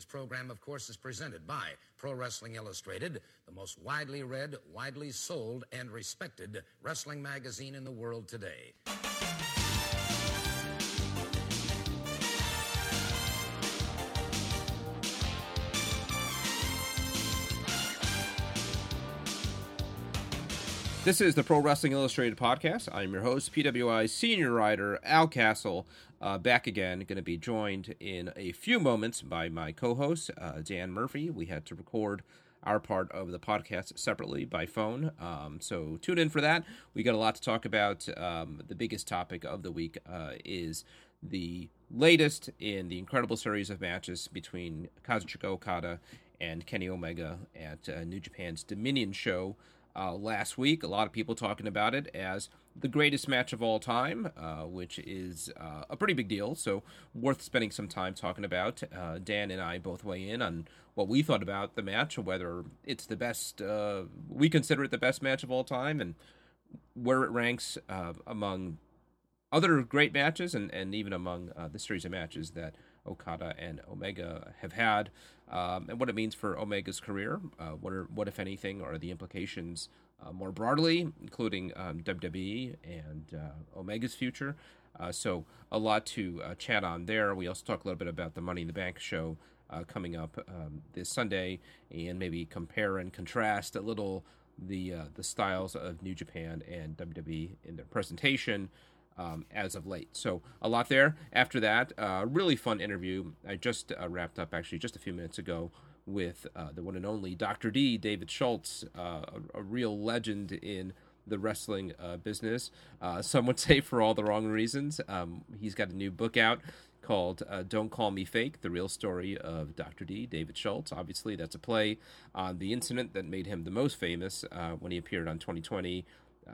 This program, of course, is presented by Pro Wrestling Illustrated, the most widely read, widely sold, and respected wrestling magazine in the world today. This is the Pro Wrestling Illustrated podcast. I'm your host, PWI senior writer Al Castle, uh, back again. Going to be joined in a few moments by my co host, uh, Dan Murphy. We had to record our part of the podcast separately by phone. Um, so tune in for that. We got a lot to talk about. Um, the biggest topic of the week uh, is the latest in the incredible series of matches between Kazuchika Okada and Kenny Omega at uh, New Japan's Dominion show uh, last week. A lot of people talking about it as the greatest match of all time, uh, which is uh, a pretty big deal. So worth spending some time talking about. Uh, Dan and I both weigh in on what we thought about the match, whether it's the best. Uh, we consider it the best match of all time, and where it ranks uh, among other great matches, and, and even among the series of matches that Okada and Omega have had, um, and what it means for Omega's career. Uh, what are what if anything are the implications uh, more broadly, including um, WWE and uh, Omega's future. Uh, so a lot to uh, chat on there. We also talk a little bit about the Money in the Bank show uh, coming up um, this Sunday, and maybe compare and contrast a little the the styles of New Japan and WWE in their presentation um, as of late. So a lot there. After that, a uh, really fun interview I just uh, wrapped up actually just a few minutes ago with uh, the one and only Dr. D, David Schultz, uh, a, a, real legend in the wrestling uh, business. Uh, some would say for all the wrong reasons. Um, he's got a new book out called Don't Call Me Fake The Real Story of Dr. D, David Schultz. Obviously, that's a play on the incident that made him the most famous when he appeared on 2020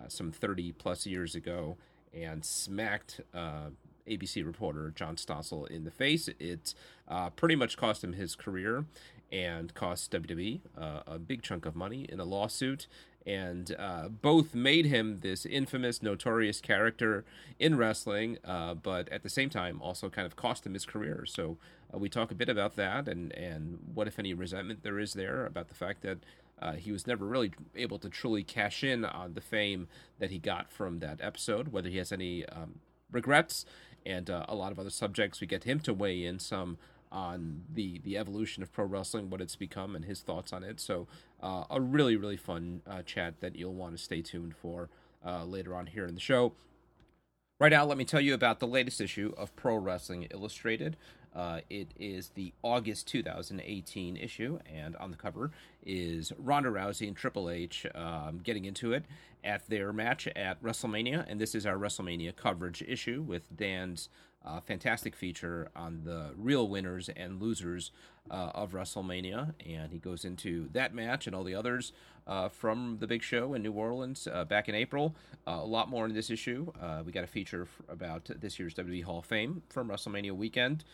some 30 plus years ago and smacked uh, ABC reporter John Stossel in the face. It uh, pretty much cost him his career and cost WWE uh, a big chunk of money in a lawsuit. And uh, both made him this infamous, notorious character in wrestling, uh, but at the same time also kind of cost him his career. So uh, we talk a bit about that and, and what, if any, resentment there is there about the fact that uh, he was never really able to truly cash in on the fame that he got from that episode, whether he has any um, regrets, and uh, a lot of other subjects. We get him to weigh in some on the the evolution of pro wrestling, what it's become, and his thoughts on it. So, uh, a really really fun uh, chat that you'll want to stay tuned for uh, later on here in the show. Right now, let me tell you about the latest issue of Pro Wrestling Illustrated. Uh, it is the August 2018 issue, and on the cover is Ronda Rousey and Triple H um, getting into it at their match at WrestleMania. And this is our WrestleMania coverage issue with Dan's uh, fantastic feature on the real winners and losers uh, of WrestleMania. And he goes into that match and all the others uh, from the big show in New Orleans uh, back in April. Uh, a lot more in this issue. Uh, we got a feature f- about this year's WWE Hall of Fame from WrestleMania weekend.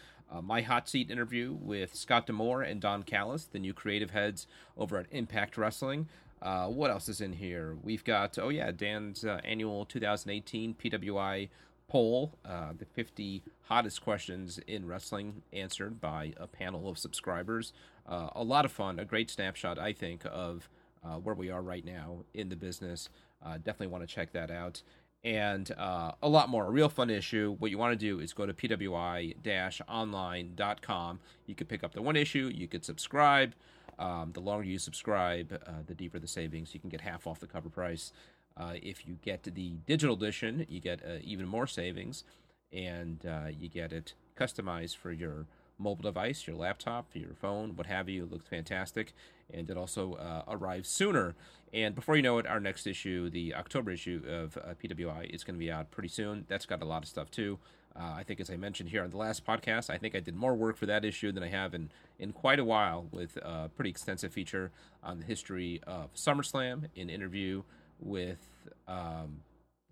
my hot seat interview with Scott D'Amore and Don Callis, the new creative heads over at Impact Wrestling. Uh, what else is in here? We've got, oh yeah, Dan's uh, annual 2018 PWI poll, uh, the 50 hottest questions in wrestling answered by a panel of subscribers. Uh, a lot of fun, a great snapshot, I think, of uh, where we are right now in the business. Uh, definitely want to check that out. And uh, a lot more. A real fun issue. What you want to do is go to pwi-online.com. You could pick up the one issue. You could subscribe. Um, the longer you subscribe, uh, the deeper the savings. You can get half off the cover price. Uh, if you get the digital edition, you get uh, even more savings, and uh, you get it customized for your mobile device, your laptop, your phone, what have you. It looks fantastic, and it also uh, arrives sooner. And before you know it, our next issue, the October issue of uh, PWI, is going to be out pretty soon. That's got a lot of stuff too. Uh, I think, as I mentioned here on the last podcast, I think I did more work for that issue than I have in, in quite a while with a pretty extensive feature on the history of SummerSlam, an interview with um,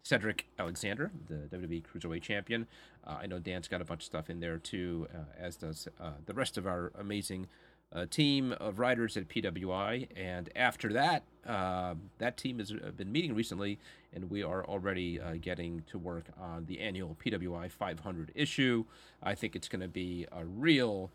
Cedric Alexander, the WWE Cruiserweight Champion. Uh, I know Dan's got a bunch of stuff in there too, uh, as does uh, the rest of our amazing uh, team of writers at PWI. And after that, um, that team has uh, been meeting recently, and we are already uh, getting to work on the annual PWI 500 issue. I think it's going to be a real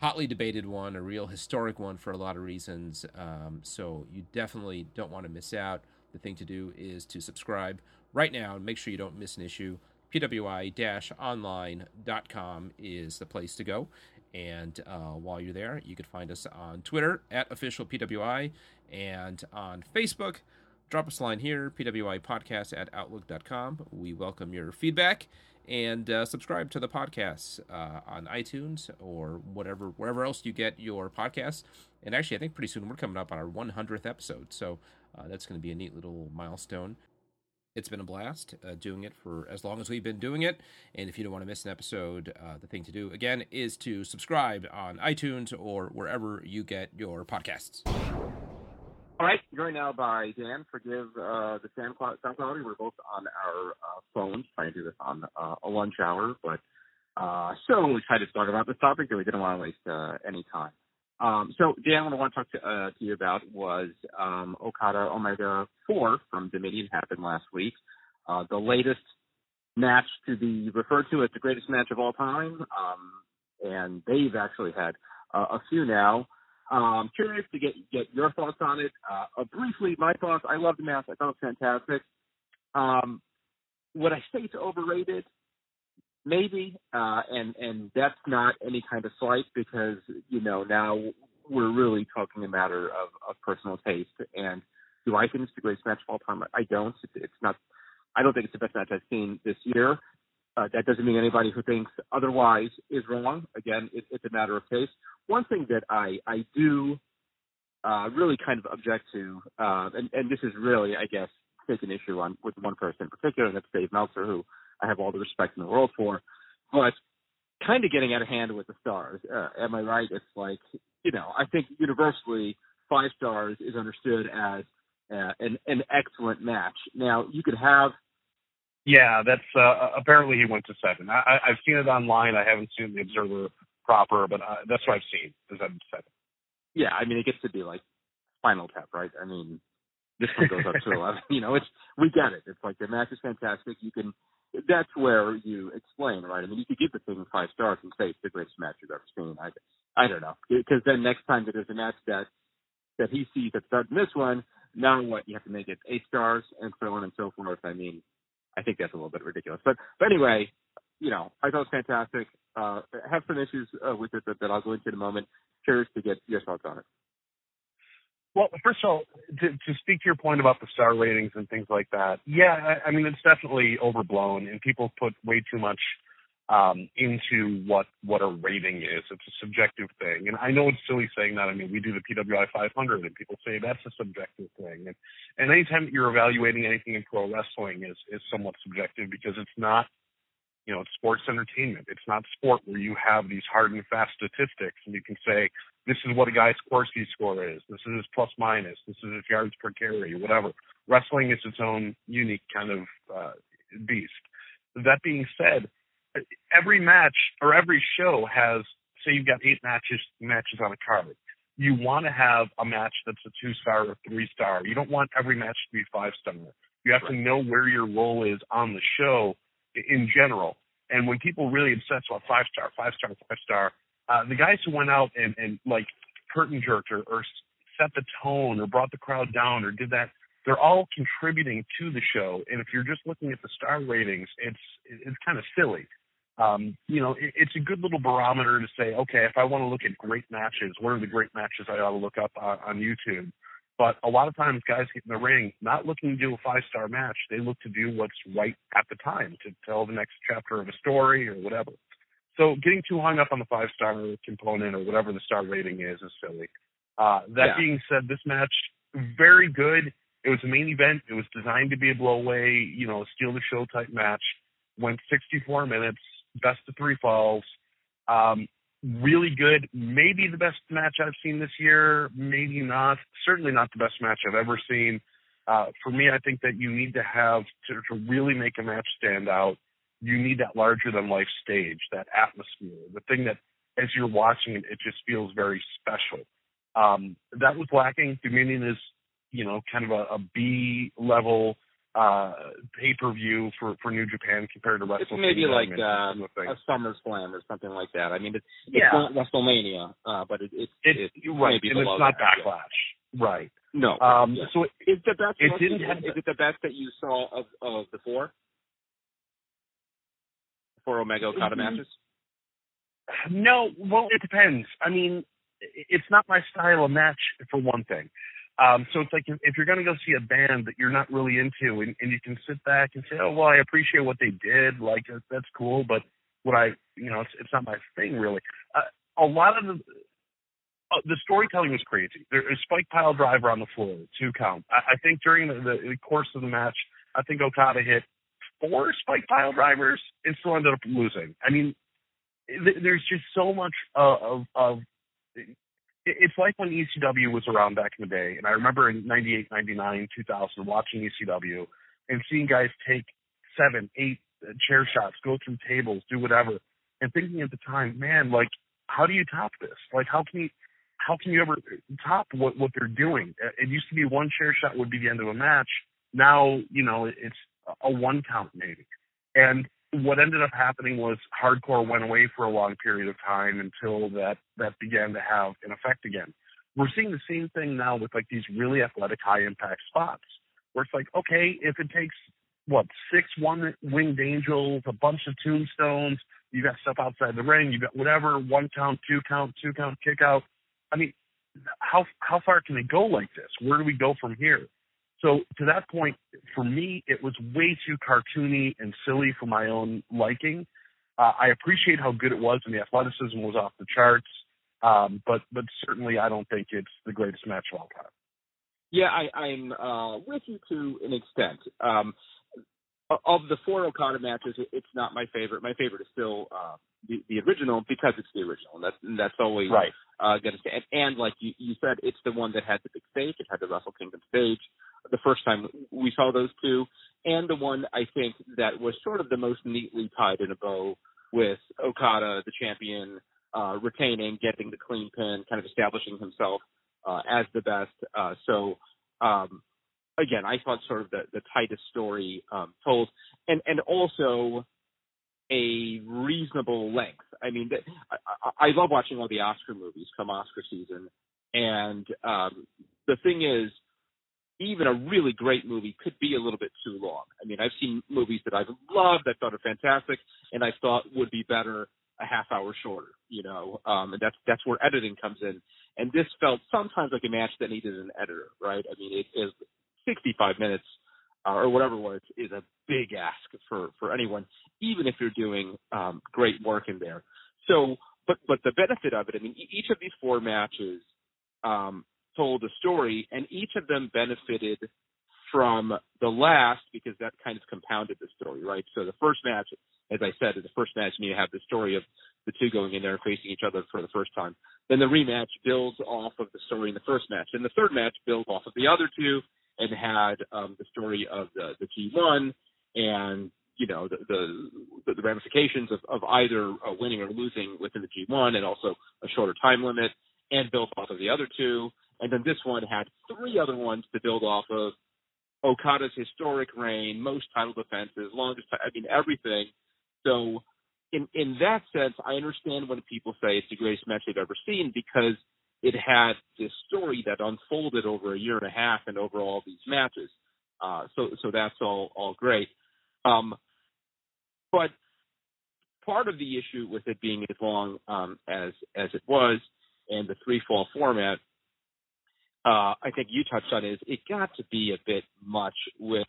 hotly debated one, a real historic one for a lot of reasons. Um, so you definitely don't want to miss out. The thing to do is to subscribe right now and make sure you don't miss an issue. PWI-online.com is the place to go. And uh, while you're there, you can find us on Twitter at official PWI and on Facebook. Drop us a line here, PWI podcast at outlook.com. We welcome your feedback and uh, subscribe to the podcast uh, on iTunes or whatever wherever else you get your podcasts. And actually, I think pretty soon we're coming up on our 100th episode, so uh, that's going to be a neat little milestone. It's been a blast uh, doing it for as long as we've been doing it. And if you don't want to miss an episode, uh, the thing to do again is to subscribe on iTunes or wherever you get your podcasts. All right, joined now by Dan. Forgive uh, the sound quality. We're both on our uh, phones trying to do this on uh, a lunch hour, but uh, so excited to talk about this topic that we didn't want to waste uh, any time. Um, so, Dan, what I want to talk to, uh, to you about was um, Okada Omega 4 from Dominion happened last week. Uh, the latest match to be referred to as the greatest match of all time. Um, and they've actually had uh, a few now. Um, curious to get get your thoughts on it. Uh, uh, briefly, my thoughts. I love the match. I thought it was fantastic. Um, would I say it's overrated? Maybe, uh, and and that's not any kind of slight because you know now we're really talking a matter of, of personal taste. And do I think it's the greatest match of all time? I don't. It's, it's not. I don't think it's the best match I've seen this year. Uh, that doesn't mean anybody who thinks otherwise is wrong. Again, it, it's a matter of taste. One thing that I I do uh, really kind of object to, uh, and, and this is really, I guess, take an issue on with one person in particular, and that's Dave Meltzer, who I have all the respect in the world for, but kind of getting out of hand with the stars. Uh, am I right? It's like, you know, I think universally five stars is understood as uh, an an excellent match. Now you could have yeah, that's uh, apparently he went to seven. I, I've seen it online. I haven't seen the Observer proper, but uh, that's what I've seen. Is that seven? Yeah, I mean it gets to be like Spinal Tap, right? I mean, this one goes up to eleven. You know, it's we get it. It's like the match is fantastic. You can. That's where you explain, right? I mean, you could give the thing five stars and say it's the greatest match you've ever seen. I, I don't know, because then next time that there's a match that that he sees that's better than this one, now what? You have to make it eight stars and so on and so forth. I mean, I think that's a little bit ridiculous. But but anyway, you know, I thought it was fantastic. Uh, have some issues uh, with it that, that I'll go into in a moment. Curious to get your thoughts on it. Well, first of all, to, to speak to your point about the star ratings and things like that, yeah, I, I mean it's definitely overblown, and people put way too much um, into what what a rating is. It's a subjective thing, and I know it's silly saying that. I mean, we do the PWI 500, and people say that's a subjective thing. And and anytime that you're evaluating anything in pro wrestling is is somewhat subjective because it's not, you know, it's sports entertainment. It's not sport where you have these hard and fast statistics, and you can say this is what a guy's Corsi score is. This is his plus minus. This is his yards per carry, whatever. Wrestling is its own unique kind of uh, beast. That being said every match or every show has say you've got eight matches matches on a card. You want to have a match that's a two star or three star. You don't want every match to be five star. You have right. to know where your role is on the show in general. And when people really obsess about five star, five star, five star, uh, the guys who went out and, and like curtain jerked or, or set the tone or brought the crowd down or did that, they're all contributing to the show. And if you're just looking at the star ratings, it's it's kind of silly um, you know, it, it's a good little barometer to say, okay, if I want to look at great matches, what are the great matches I ought to look up on, on YouTube? But a lot of times, guys get in the ring not looking to do a five star match. They look to do what's right at the time to tell the next chapter of a story or whatever. So getting too hung up on the five star component or whatever the star rating is is silly. Uh, that yeah. being said, this match very good. It was a main event. It was designed to be a blowaway, you know, steal the show type match. Went 64 minutes best of three falls. Um, really good. Maybe the best match I've seen this year. Maybe not. Certainly not the best match I've ever seen. Uh, for me, I think that you need to have to, to really make a match stand out. You need that larger than life stage, that atmosphere, the thing that as you're watching it, it just feels very special. Um, that was lacking. Dominion is, you know, kind of a, a B level uh pay per view for for New Japan compared to WrestleMania. It's maybe like uh, and the thing. a SummerSlam or something like that. I mean, it's, it's Yeah. not WrestleMania, uh, but it, it's It, it's you're right, and it's not that, yeah. backlash, right? No. Um, yeah. so it, is the best it didn't is, have is it the best that you saw of of the four? Four Omega Okada Mhm. matches. No, well, it depends. I mean, it's not my style of match for one thing. Um, so it's like if, if you're going to go see a band that you're not really into, and, and you can sit back and say, "Oh, well, I appreciate what they did. Like that's cool," but what I, you know, it's it's not my thing really. Uh, a lot of the uh, the storytelling was crazy. There is spike pile driver on the floor, two count. I, I think during the, the course of the match, I think Okada hit four spike pile drivers and still ended up losing. I mean, th- there's just so much uh, of of it's like when ECW was around back in the day, and I remember in '98, '99, 2000, watching ECW and seeing guys take seven, eight uh, chair shots, go through tables, do whatever, and thinking at the time, man, like, how do you top this? Like, how can you, how can you ever top what what they're doing? Uh, It used to be one chair shot would be the end of a match. Now, you know, it's a one count maybe, and what ended up happening was hardcore went away for a long period of time until that that began to have an effect again. We're seeing the same thing now with like these really athletic high impact spots where it's like, okay, if it takes what, six one winged angels, a bunch of tombstones, you got stuff outside the ring, you got whatever, one count, two count, two count, kick out. I mean, how how far can they go like this? Where do we go from here? So to that point, for me, it was way too cartoony and silly for my own liking. Uh, I appreciate how good it was, and the athleticism was off the charts. Um, but but certainly, I don't think it's the greatest match of all time. Yeah, I, I'm uh, with you to an extent. Um, of the four Okada matches, it's not my favorite. My favorite is still uh, the, the original because it's the original, and that's and that's always Right. uh, going to stay. And, and like you, you said, it's the one that had the big stage. It had the Wrestle Kingdom stage. The first time we saw those two, and the one I think that was sort of the most neatly tied in a bow with Okada, the champion, uh, retaining, getting the clean pin, kind of establishing himself uh, as the best. Uh, so um, again, I thought sort of the, the tightest story um, told, and and also a reasonable length. I mean, I I love watching all the Oscar movies come Oscar season, and um, the thing is, even a really great movie could be a little bit too long. I mean, I've seen movies that I've loved, I thought are fantastic, and I thought would be better a half hour shorter. You know, um, and that's that's where editing comes in. And this felt sometimes like a match that needed an editor, right? I mean, it is 65 minutes uh, or whatever it was is a big ask for for anyone, even if you're doing um, great work in there. So, but but the benefit of it, I mean, each of these four matches um, told a story, and each of them benefited from the last because that kind of compounded the story, right? So the first match, as I said, in the first match, you have the story of the two going in there and facing each other for the first time. Then the rematch builds off of the story in the first match, and the third match builds off of the other two and had um, the story of the the G1 and you know the the, the ramifications of, of either uh, winning or losing within the G1, and also a shorter time limit, and built off of the other two. And then this one had three other ones to build off of Okada's historic reign, most title defenses, longest, I mean everything. So in in that sense, I understand when people say it's the greatest match they've ever seen because it had this story that unfolded over a year and a half and over all these matches. Uh, so so that's all all great. Um, but part of the issue with it being as long um, as as it was and the three fall format, uh, I think you touched on is it got to be a bit much with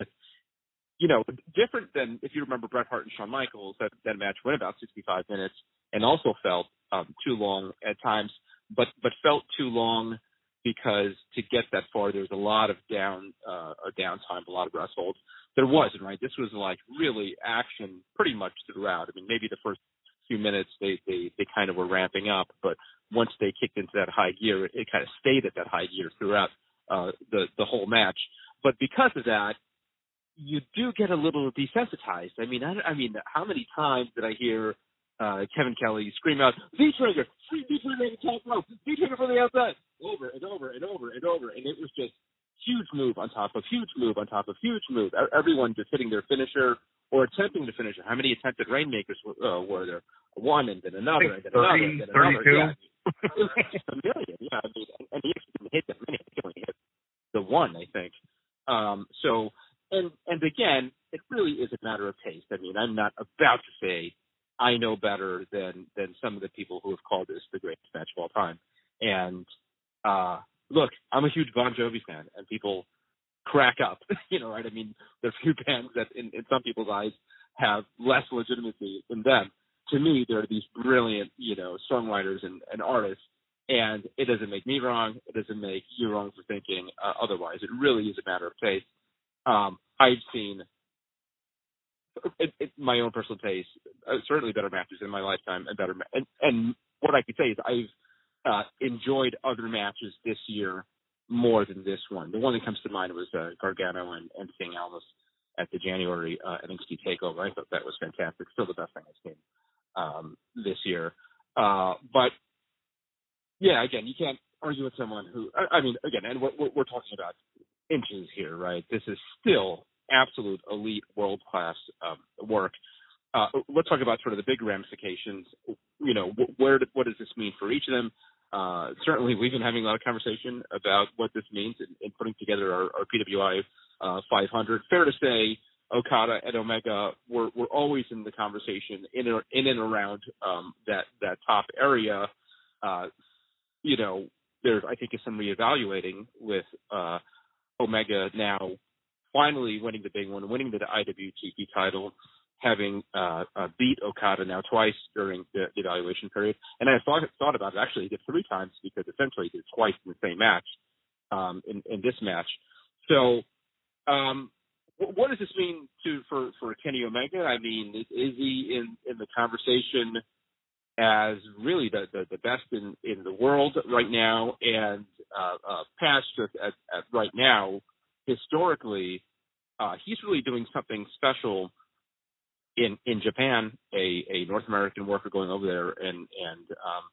you know, different than if you remember Bret Hart and Shawn Michaels, that, that match went about 65 minutes and also felt um, too long at times, but but felt too long because to get that far, there was a lot of down uh, downtime, a lot of rest holds. There wasn't, right? This was like really action pretty much throughout. I mean, maybe the first few minutes they they they kind of were ramping up, but once they kicked into that high gear, it, it kind of stayed at that high gear throughout uh, the the whole match. But because of that, you do get a little desensitized. I mean, I, I mean, how many times did I hear uh, Kevin Kelly scream out, "V trigger, free V trigger on the top rope, V trigger from the outside," over and over and over and over, and it was just huge move on top of huge move on top of huge move. Everyone just hitting their finisher or attempting to finish it. How many attempted rainmakers uh, were there? One and then another and then 30, another and then another. 32. Yeah, a million. Yeah, I mean, and, and he actually hit that many. He only hit the one, I think. Um, so, and and again, it really is a matter of taste. I mean, I'm not about to say I know better than than some of the people who have called this the greatest match of all time. And uh, look, I'm a huge Bon Jovi fan, and people crack up. you know, right? I mean, there are few bands that, in, in some people's eyes, have less legitimacy than them. To me, there are these brilliant, you know, songwriters and, and artists, and it doesn't make me wrong. It doesn't make you wrong for thinking uh, otherwise. It really is a matter of taste. Um, I've seen it, it, my own personal taste, uh, certainly better matches in my lifetime, and better. Ma- and, and what I could say is I've uh, enjoyed other matches this year more than this one. The one that comes to mind was uh, Gargano and, and King Almas at the January uh, NXT Takeover. I thought that was fantastic. Still the best thing I've seen um, this year. Uh, but yeah, again, you can't argue with someone who. I, I mean, again, and we're, we're talking about inches here, right? This is still absolute elite, world class um, work. Uh, let's talk about sort of the big ramifications. You know, where what does this mean for each of them? Uh, certainly, we've been having a lot of conversation about what this means in, in putting together our, our PWI uh, 500. Fair to say, Okada and Omega were, were always in the conversation in, in and around um, that that top area. Uh, you know, there's I think is some reevaluating with uh, Omega now finally winning the big one, winning the IWGP title, having uh, uh, beat Okada now twice during the, the evaluation period. And I thought thought about it actually he did three times because essentially he did twice in the same match um, in, in this match. So, um, what does this mean to for for Kenny Omega? I mean, is, is he in in the conversation as really the the, the best in in the world right now? And uh, uh, past at, at, right now, historically, uh, he's really doing something special in in Japan, a a North American worker going over there and and um,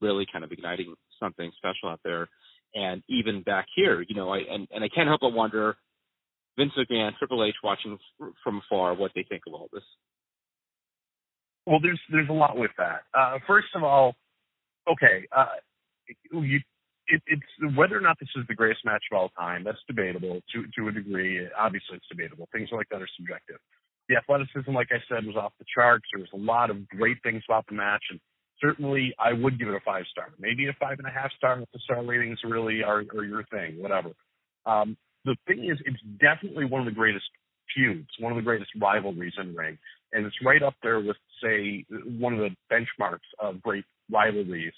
really kind of igniting something special out there. And even back here, you know, I and and I can't help but wonder, Vince McMahon, Triple H, watching from afar, what they think of all this. Well, there's there's a lot with that. Uh, first of all, okay, uh, you, it, it's whether or not this is the greatest match of all time. That's debatable to to a degree. Obviously, it's debatable. Things like that are subjective the athleticism, like I said, was off the charts. There was a lot of great things about the match, and certainly I would give it a five star, maybe a five and a half star if the star ratings really are, are your thing, whatever. Um, the thing is, it's definitely one of the greatest feuds, one of the greatest rivalries in ring, and it's right up there with, say, one of the benchmarks of great rivalries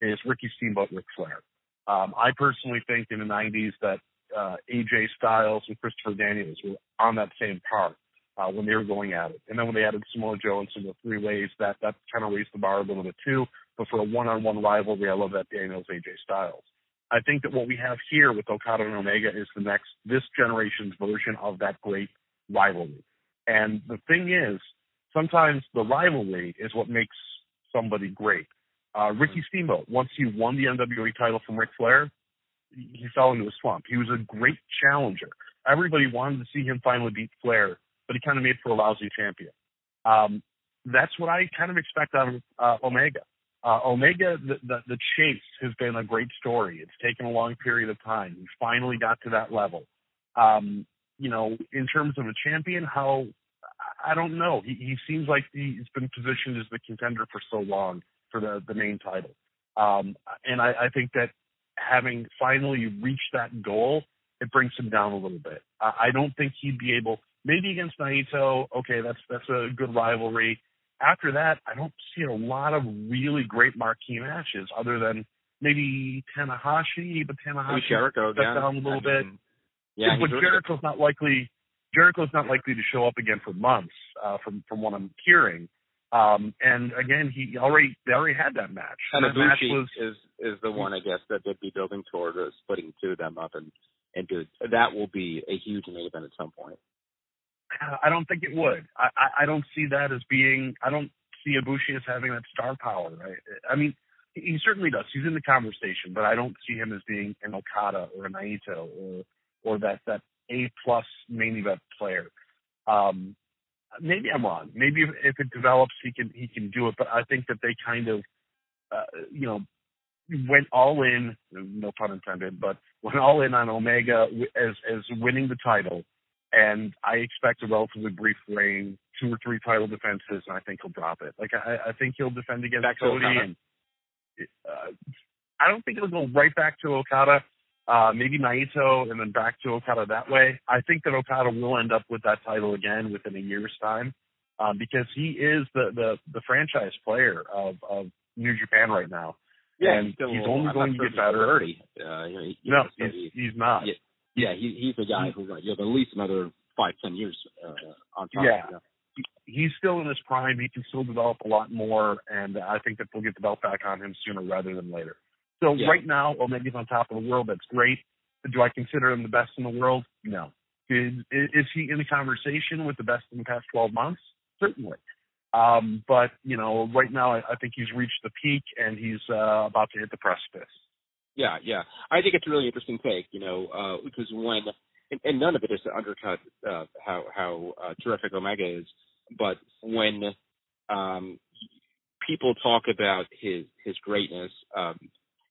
is Ricky Steamboat, Ric Flair. Um, I personally think in the '90s that uh, AJ Styles and Christopher Daniels were on that same par uh, when they were going at it. And then when they added Samoa Joe into the three ways, that that kind of raised the bar a little bit too. But for a one-on-one rivalry, I love that Daniels AJ Styles. I think that what we have here with Okada and Omega is the next this generation's version of that great rivalry. And the thing is, sometimes the rivalry is what makes somebody great. Uh, Ricky Steamboat, once he won the NWA title from Ric Flair, he fell into a slump. He was a great challenger. Everybody wanted to see him finally beat Flair but he kind of made for a lousy champion. Um, that's what I kind of expect out of uh, Omega. Uh, Omega, the, the, the chase has been a great story. It's taken a long period of time. He finally got to that level. Um, you know, in terms of a champion, how I don't know. He, he seems like he's been positioned as the contender for so long for the the main title. Um, and I, I think that having finally reached that goal, it brings him down a little bit. I, I don't think he'd be able maybe against Naito, okay, that's that's a good rivalry. After that, I don't see a lot of really great marquee matches other than maybe Tanahashi, but Tanahashi maybe Jericho again. down a little I bit. Mean, yeah, but Jericho's not likely. Jericho's not likely to show up again for months, uh, from from what I'm hearing. Um, and again, he already they already had that match. And that match was, was is is the one I guess that they'd be building toward, uh, splitting two of them up, and and do that will be a huge main event at some point. I don't think it would. I, I don't see that as being. I don't see Ibushi as having that star power. Right? I mean, he certainly does. He's in the conversation, but I don't see him as being an Okada or a Naito or or that that A plus main event player. Um, maybe I'm wrong. Maybe if, if it develops, he can he can do it. But I think that they kind of, uh, you know, went all in. No pun intended, but went all in on Omega as as winning the title. And I expect a relatively brief reign, two or three title defenses, and I think he'll drop it. Like I, I think he'll defend against Back Cody, and uh, I don't think it'll go right back to Okada. Uh, maybe Naito and then back to Okada that way. I think that Okada will end up with that title again within a year's time, um, because he is the, the, the franchise player of, of New Japan right now. Yeah, and he's, still, he's only I'm going to sure get better. Uh, you know, he, No, he's, he's not. Yeah. yeah, he, he's the guy who's like you have at least another five, ten years uh, on top. Yeah. know. He's still in his prime. He can still develop a lot more, and I think that we'll get the belt back on him sooner rather than later. So Yeah. right now, Omega's on top of the world. That's great. Do I consider him the best in the world? No. Is, is he in the conversation with the best in the past 12 months? Certainly. Um, but, you know, right now I, I think he's reached the peak and he's uh, about to hit the precipice. Yeah, yeah. I think it's a really interesting take, you know, uh, because when, and, and none of it is to undercut uh, how how uh, terrific Omega is, but when um, people talk about his his greatness, um,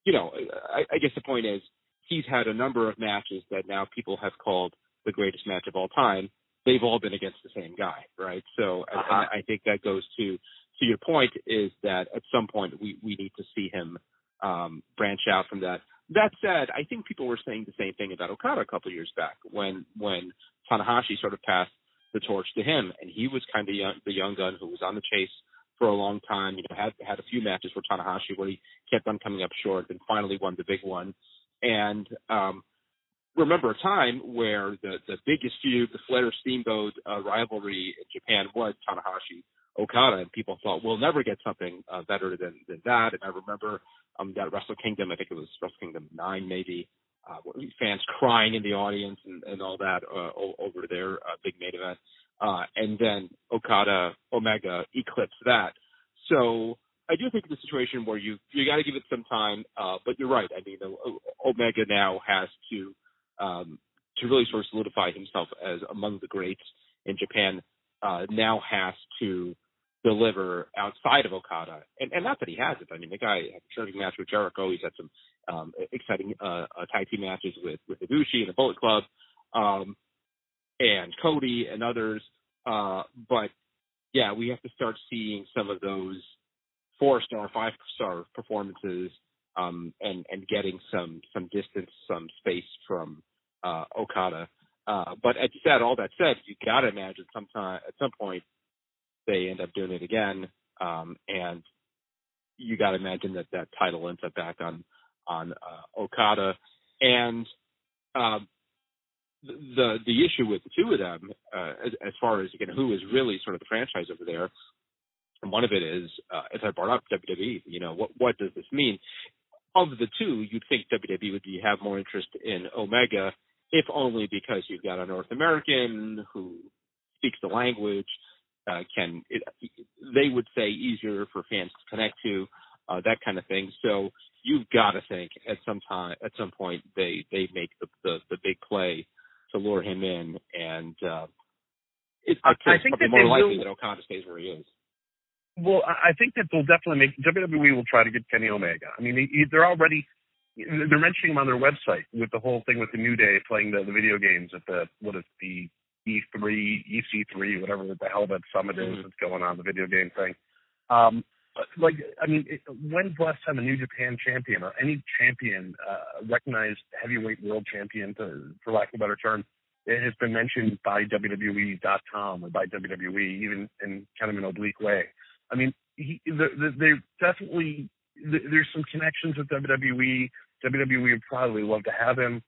you know, I, I guess the point is he's had a number of matches that now people have called the greatest match of all time. They've all been against the same guy, right? So Uh-huh. and I think that goes to to your point is that at some point we we need to see him um, branch out from that. That said, I think people were saying the same thing about Okada a couple of years back when when Tanahashi sort of passed the torch to him, and he was kind of young, the young gun who was on the chase for a long time. You know, had had a few matches for Tanahashi where he kept on coming up short, and finally won the big one. And um, remember a time where the the biggest feud, the Flair Steamboat uh, rivalry in Japan was Tanahashi Okada, and people thought we'll never get something uh, better than than that. And I remember um, that Wrestle Kingdom, I think it was Wrestle Kingdom nine maybe. Uh, fans crying in the audience and, and all that uh, over their uh, big main event, uh, and then Okada Omega eclipsed that. So I do think it's a situation where you you got to give it some time. Uh, but you're right. I mean, Omega now has to um, to really sort of solidify himself as among the greats in Japan. Uh, now has to deliver outside of Okada, and, and not that he hasn't. I mean, the guy had a terrific match with Jericho. He's had some um, exciting uh, uh, tag team matches with with Ibushi and the Bullet Club, um, and Cody and others. Uh, but yeah, we have to start seeing some of those four star, five star performances, um, and and getting some some distance, some space from uh, Okada. Uh, but as you said, all that said, you got to imagine sometime at some point they end up doing it again, um, and you got to imagine that that title ends up back on on uh, Okada, and um, the the issue with the two of them, uh, as, as far as again who is really sort of the franchise over there, one of it is, uh, as I brought up WWE. You know, what what does this mean? Of the two, you'd think WWE would be, have more interest in Omega, if only because you've got a North American who speaks the language, uh, can it, they would say easier for fans to connect to, uh, that kind of thing. So you've got to think at some time, at some point, they they make the the, the big play to lure him in, and uh, it's I- I think that more likely will- that Okada stays where he is. Well, I think that they'll definitely make WWE will try to get Kenny Omega. I mean, he- they're already they're mentioning him on their website with the whole thing with the New Day playing the, the video games at the what is the E3, EC3, whatever the hell that summit is Mhm. that's going on, the video game thing. Um, like, I mean, it, when's the last time a New Japan champion or any champion, uh, recognized heavyweight world champion, to, for lack of a better term, it has been mentioned by WWE.com or by WWE, even in kind of an oblique way. I mean, he, they're, they're definitely there's some connections with WWE. WWE would probably love to have him.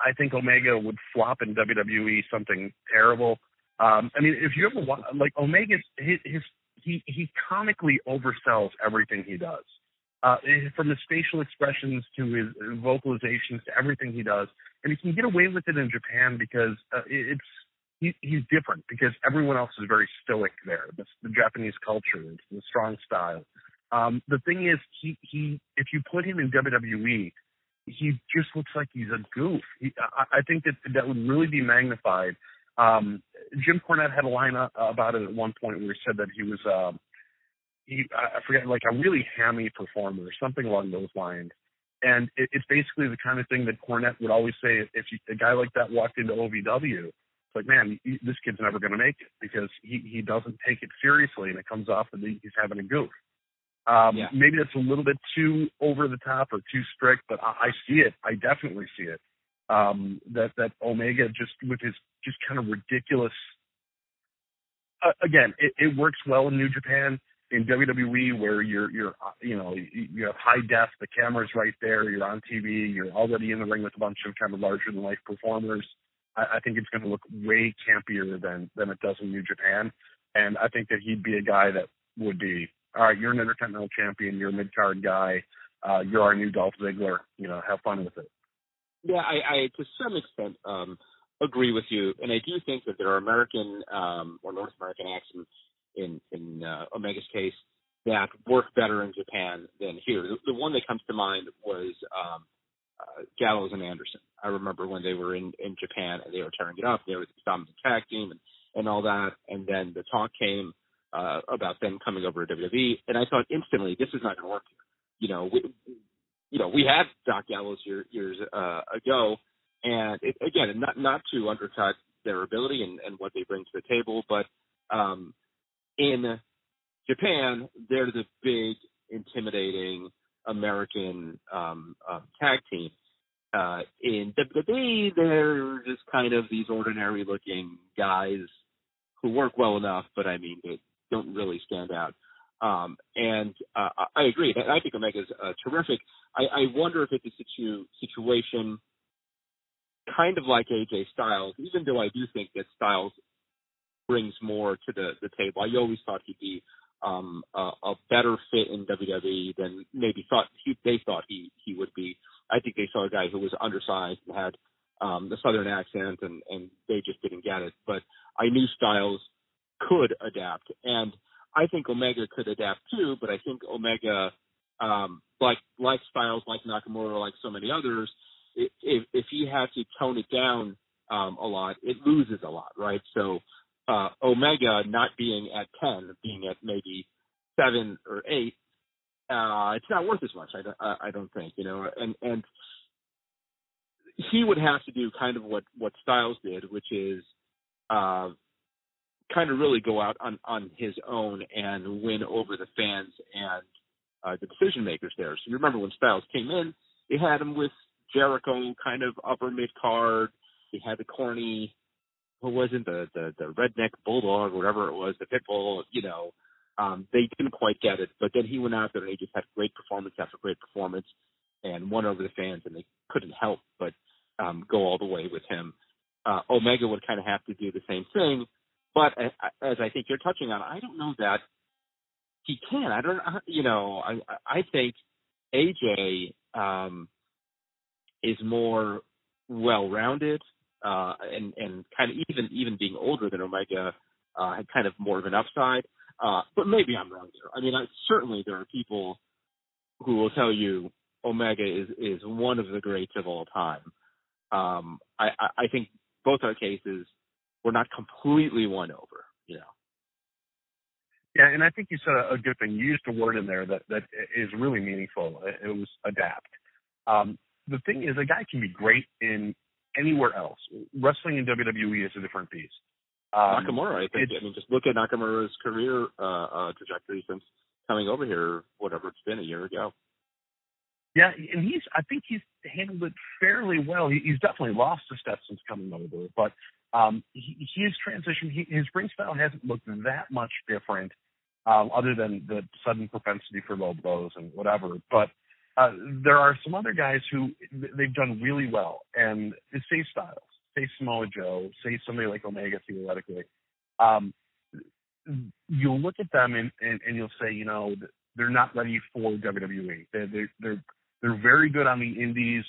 I think Omega would flop in WWE something terrible. Um, I mean, if you ever wa like Omega's his, his he he comically oversells everything he does. Uh, from his facial expressions to his vocalizations to everything he does, and he can get away with it in Japan because uh, it's he, he's different because everyone else is very stoic there. The, Japanese culture, the strong style. Um, the thing is, he he if you put him in WWE, he just looks like he's a goof. He, I, I think that that would really be magnified. Um, Jim Cornette had a line about it at one point where he said that he was, uh, he, I forget, like a really hammy performer, something along those lines. And it, it's basically the kind of thing that Cornette would always say if you, a guy like that walked into OVW, it's like, man, this kid's never going to make it because he he doesn't take it seriously, and it comes off that he's having a goof. Um, yeah. Maybe that's a little bit too over the top or too strict, but I, I see it. I definitely see it. Um, that that Omega just with his just kind of ridiculous. Uh, again, it, it works well in New Japan. In WWE, where you're you're uh, you know you have high def, the camera's right there, you're on TV, you're already in the ring with a bunch of kind of larger than life performers. I, I think it's going to look way campier than than it does in New Japan, and I think that he'd be a guy that would be all right, you're an Intercontinental Champion, you're a mid card guy, uh, you're our new Dolph Ziggler. You know, have fun with it. Yeah, I, I to some extent um, agree with you, and I do think that there are American um, or North American accents in in uh, Omega's case that work better in Japan than here. The, the one that comes to mind was um, uh, Gallows and Anderson. I remember when they were in in Japan and they were tearing it up. They were the dominant tag team and and all that, and then the talk came uh, about them coming over to WWE, and I thought instantly this is not going to work. You know, we, you know, we had Doc Gallows year, years uh, ago, and it, again, not not to undercut their ability and, and what they bring to the table, but um, in Japan, they're the big, intimidating American um, uh, tag team. Uh, in WWE, they're just kind of these ordinary-looking guys who work well enough, but I mean, they, don't really stand out. Um, and uh, I agree. I think Omega's uh, terrific. I, I wonder if it's a situ- situation kind of like AJ Styles, even though I do think that Styles brings more to the, the table. I always thought he'd be um, a, a better fit in WWE than maybe thought he, they thought he, he would be. I think they saw a guy who was undersized and had um, the southern accent, and, and they just didn't get it. But I knew Styles could adapt. And I think Omega could adapt too, but I think Omega, um, like like Styles, like Nakamura, like so many others, if if he had to tone it down um, a lot, it loses a lot, right? So uh, Omega not being at ten, being at maybe seven or eight, uh, it's not worth as much. I don't, I don't think, you know, and and he would have to do kind of what what Styles did, which is uh, kind of really go out on on his own and win over the fans and uh, the decision makers there. So you remember when Styles came in, they had him with Jericho, kind of upper mid card. He had the corny, what wasn't the the the redneck bulldog, whatever it was, the pit bull. You know, um, they didn't quite get it, but then he went out there and he just had great performance after great performance and won over the fans, and they couldn't help but um, go all the way with him. Uh, Omega would kind of have to do the same thing but as I think you're touching on, I don't know that he can. I don't, you know, I I think AJ um, is more well-rounded uh, and and kind of even even being older than Omega uh, had kind of more of an upside. Uh, but maybe I'm wrong there. I mean, I, certainly there are people who will tell you Omega is is one of the greats of all time. Um, I, I think both our cases we're not completely won over, you know. Yeah, and I think you said a good thing. You used a word in there that that is really meaningful. It was adapt. Um, the thing is, a guy can be great in anywhere else. Wrestling in WWE is a different beast. Um, Nakamura, I think. I mean, just look at Nakamura's career uh, uh, trajectory since coming over here, whatever it's been, a year ago. Yeah, and he's. I think he's handled it fairly well. He, he's definitely lost a step since coming over, but um, he, his transition, he, his ring style hasn't looked that much different, uh, other than the sudden propensity for low blows and whatever. But uh, there are some other guys who they've done really well, and say Styles, say Samoa Joe, say somebody like Omega theoretically. Um, you'll look at them and, and, and you'll say, you know, they're not ready for WWE. They're they're they're, they're very good on the indies,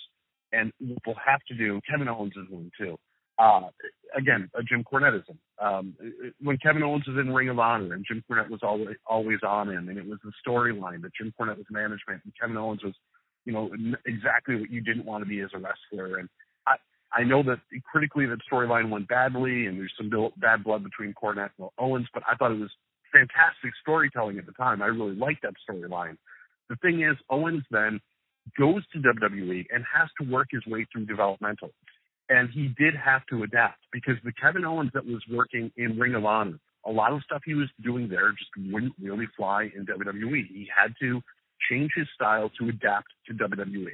and what we'll have to do. Kevin Owens is one too uh, again, a Jim Cornetteism. Um, when Kevin Owens was in Ring of Honor and Jim Cornette was always always on him, and it was the storyline that Jim Cornette was management and Kevin Owens was you know, exactly what you didn't want to be as a wrestler. And I, I know that critically that storyline went badly and there's some bad blood between Cornette and Owens, but I thought it was fantastic storytelling at the time. I really liked that storyline. The thing is, Owens then goes to WWE and has to work his way through developmental. And he did have to adapt because the Kevin Owens that was working in Ring of Honor, a lot of stuff he was doing there just wouldn't really fly in WWE. He had to change his style to adapt to WWE.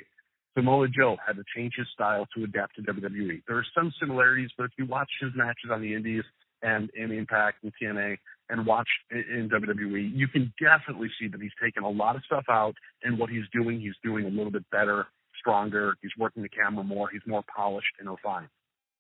Samoa Joe had to change his style to adapt to WWE. There are some similarities, but if you watch his matches on the Indies and in Impact and TNA and watch in WWE, you can definitely see that he's taken a lot of stuff out, and what he's doing, he's doing a little bit better, stronger. He's working the camera more. He's more polished and refined.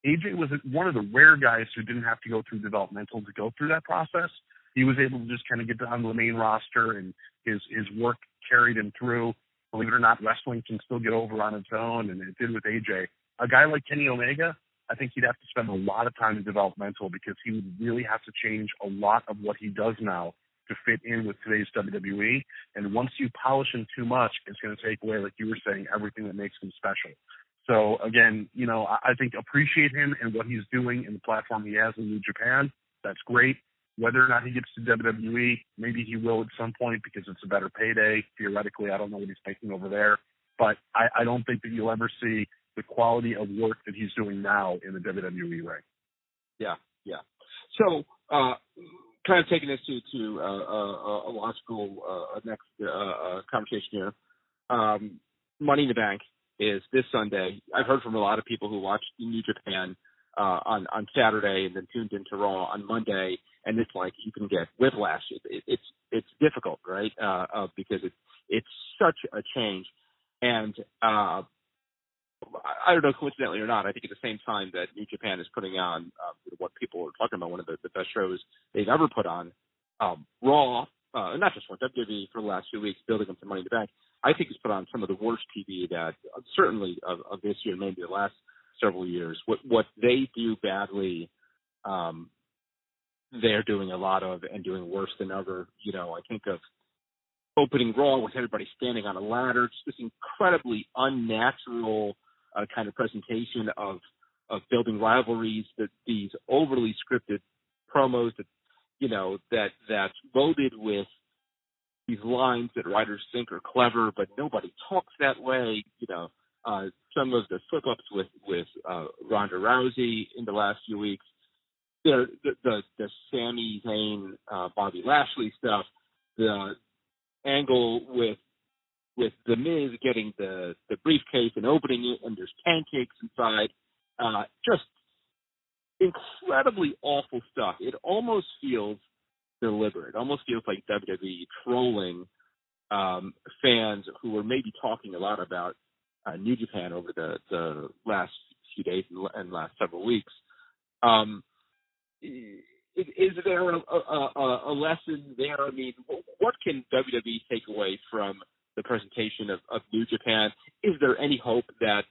AJ was one of the rare guys who didn't have to go through developmental to go through that process. He was able to just kind of get on the main roster, and his his work carried him through. Believe it or not, wrestling can still get over on its own, and it did with AJ. A guy like Kenny Omega, I think he'd have to spend a lot of time in developmental because he would really have to change a lot of what he does now to fit in with today's WWE. And once you polish him too much, it's going to take away, like you were saying, everything that makes him special. So again, you know, I think appreciate him and what he's doing and the platform he has in New Japan. That's great. Whether or not he gets to WWE, maybe he will at some point because it's a better payday. Theoretically, I don't know what he's making over there, but I, I don't think that you'll ever see the quality of work that he's doing now in the WWE ring. Yeah, yeah. So, uh, kind of taking this to to uh, uh, a logical uh, next uh, uh, conversation here. Um, Money in the Bank is this Sunday. I've heard from a lot of people who watched New Japan uh, on on Saturday and then tuned into Raw on Monday, and it's like you can get whiplash. It, it, it's it's difficult, right? Because it's it's such a change, and uh, I don't know, coincidentally or not, I think at the same time that New Japan is putting on uh, what people are talking about, one of the, the best shows they've ever put on, um, Raw, uh, not just one, WWE for the last few weeks, building up to Money in the Bank, I think has put on some of the worst TV that uh, certainly of, of this year, maybe the last several years. What what they do badly, um, they're doing a lot of and doing worse than ever. You know, I think of opening Raw with everybody standing on a ladder, just this incredibly unnatural uh, kind of presentation of of building rivalries, that these overly scripted promos that you know that that's loaded with these lines that writers think are clever, but nobody talks that way. You know, uh, some of the slip ups with with uh, Ronda Rousey in the last few weeks, the the the, the Sami Zayn, uh, Bobby Lashley stuff, the angle with with the Miz getting the the briefcase and opening it, and there's pancakes inside. Uh, just incredibly awful stuff. It almost feels deliberate. It almost feels like WWE trolling um, fans who were maybe talking a lot about uh, New Japan over the the last few days and, and last several weeks. Um, is, there a, a, a lesson there? I mean, what can WWE take away from the presentation of, of New Japan. Is there any hope that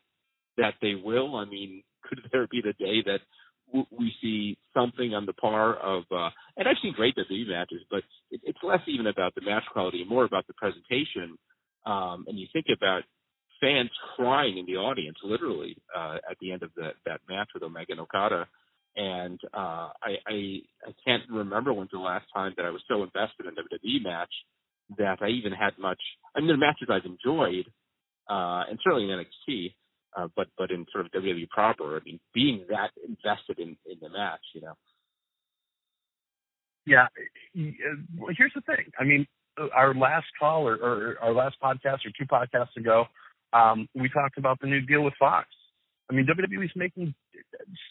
that they will? I mean, could there be the day that w- we see something on the par of? Uh, and I've seen great WWE matches, but it, it's less even about the match quality and more about the presentation. Um, and you think about fans crying in the audience, literally uh, at the end of the, that match with Omega and Okada. And uh, I, I I can't remember when's the last time that I was so invested in a WWE match that I even had much. I mean, the matches I've enjoyed, uh, and certainly in NXT, uh, but but in sort of WWE proper, I mean, being that invested in in the match, you know. Yeah, here's the thing. I mean, our last call or, or our last podcast or two podcasts ago, um, we talked about the new deal with Fox. I mean, WWE's making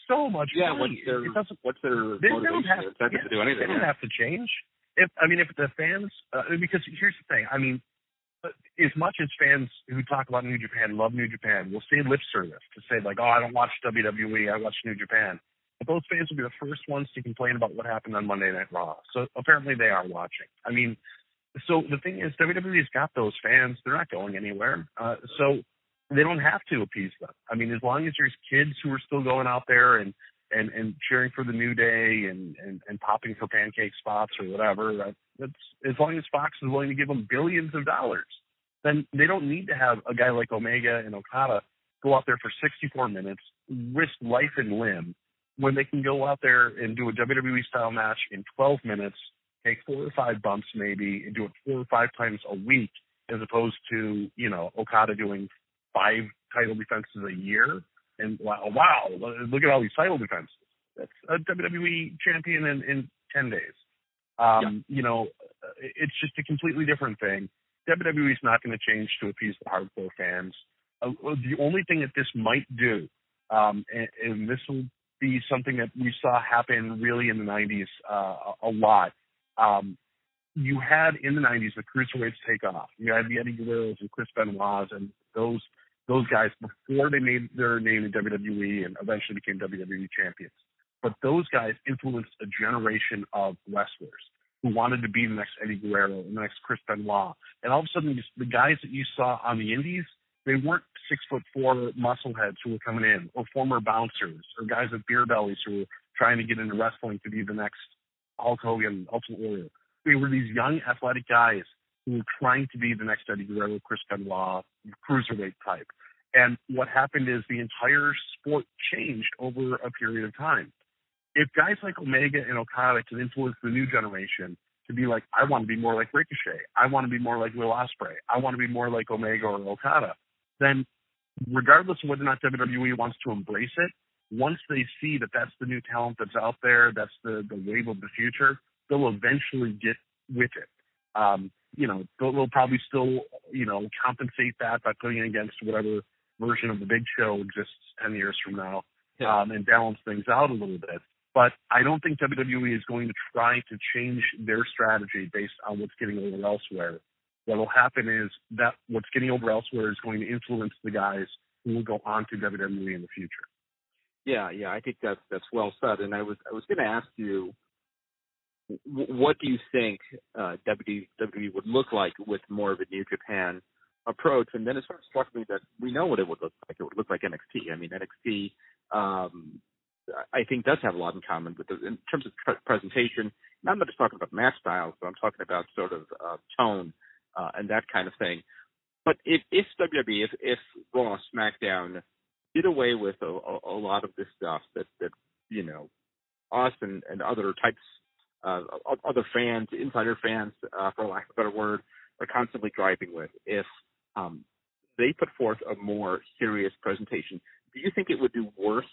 so much yeah, money. Yeah, what's their what's their they, motivation? Don't have, yeah, to do anything. They don't have to change if I mean if the fans uh, because here's the thing I mean as much as fans who talk about New Japan love New Japan will say lip service to say like oh I don't watch WWE I watch New Japan. But those fans will be the first ones to complain about what happened on Monday Night Raw. So apparently they are watching. I mean so the thing is WWE's got those fans they're not going anywhere. Uh, so they don't have to appease them. I mean as long as there's kids who are still going out there and and and cheering for the new day and and, and popping for pancake spots or whatever. that, That's as long as Fox is willing to give them billions of dollars. then they don't need to have a guy like Omega and Okada go out there for 64 minutes, risk life and limb, when they can go out there and do a WWE style match in 12 minutes, take four or five bumps maybe, and do it four or five times a week, as opposed to you know Okada doing five title defenses a year. And wow, wow, look at all these title defenses. That's a WWE champion in, in 10 days. Um, yeah. You know, it's just a completely different thing. WWE is not going to change to appease the hardcore fans. Uh, the only thing that this might do, um, and, and this will be something that we saw happen really in the 90s uh, a lot. Um, you had in the 90s the cruiserweights take off. You had the Eddie Guerreros and Chris Benoit's and those those guys before they made their name in WWE and eventually became WWE champions. But those guys influenced a generation of wrestlers who wanted to be the next Eddie Guerrero the next Chris Benoit. And all of a sudden, the guys that you saw on the Indies, they weren't six foot four muscleheads who were coming in, or former bouncers, or guys with beer bellies who were trying to get into wrestling to be the next Hulk Hogan, Ultimate Warrior. They were these young athletic guys who were trying to be the next Eddie Guerrero, Chris Benoit, cruiserweight type. And what happened is the entire sport changed over a period of time. If guys like Omega and Okada can influence the new generation to be like, I want to be more like Ricochet, I want to be more like Will Ospreay, I want to be more like Omega or Okada, then regardless of whether or not WWE wants to embrace it, once they see that that's the new talent that's out there, that's the, the wave of the future, they'll eventually get with it. Um, you know, they'll, they'll probably still, you know, compensate that by putting it against whatever version of the big show exists 10 years from now yeah. um, and balance things out a little bit. But I don't think WWE is going to try to change their strategy based on what's getting over elsewhere. What will happen is that what's getting over elsewhere is going to influence the guys who will go on to WWE in the future. Yeah, yeah, I think that's that's well said. And I was I was going to ask you, what do you think uh, WWE would look like with more of a New Japan approach. And then it sort of struck me that we know what it would look like. It would look like NXT. I mean, NXT, um, I think does have a lot in common with the, in terms of pre- presentation. I'm not just talking about match styles, but I'm talking about sort of uh, tone uh, and that kind of thing. But if, if WWE, if, if Raw, SmackDown did away with a, a, a lot of this stuff that that you know us and, and other types, uh, other fans, insider fans, uh, for lack of a better word, are constantly driving with. If um, they put forth a more serious presentation. Do you think it would do worse?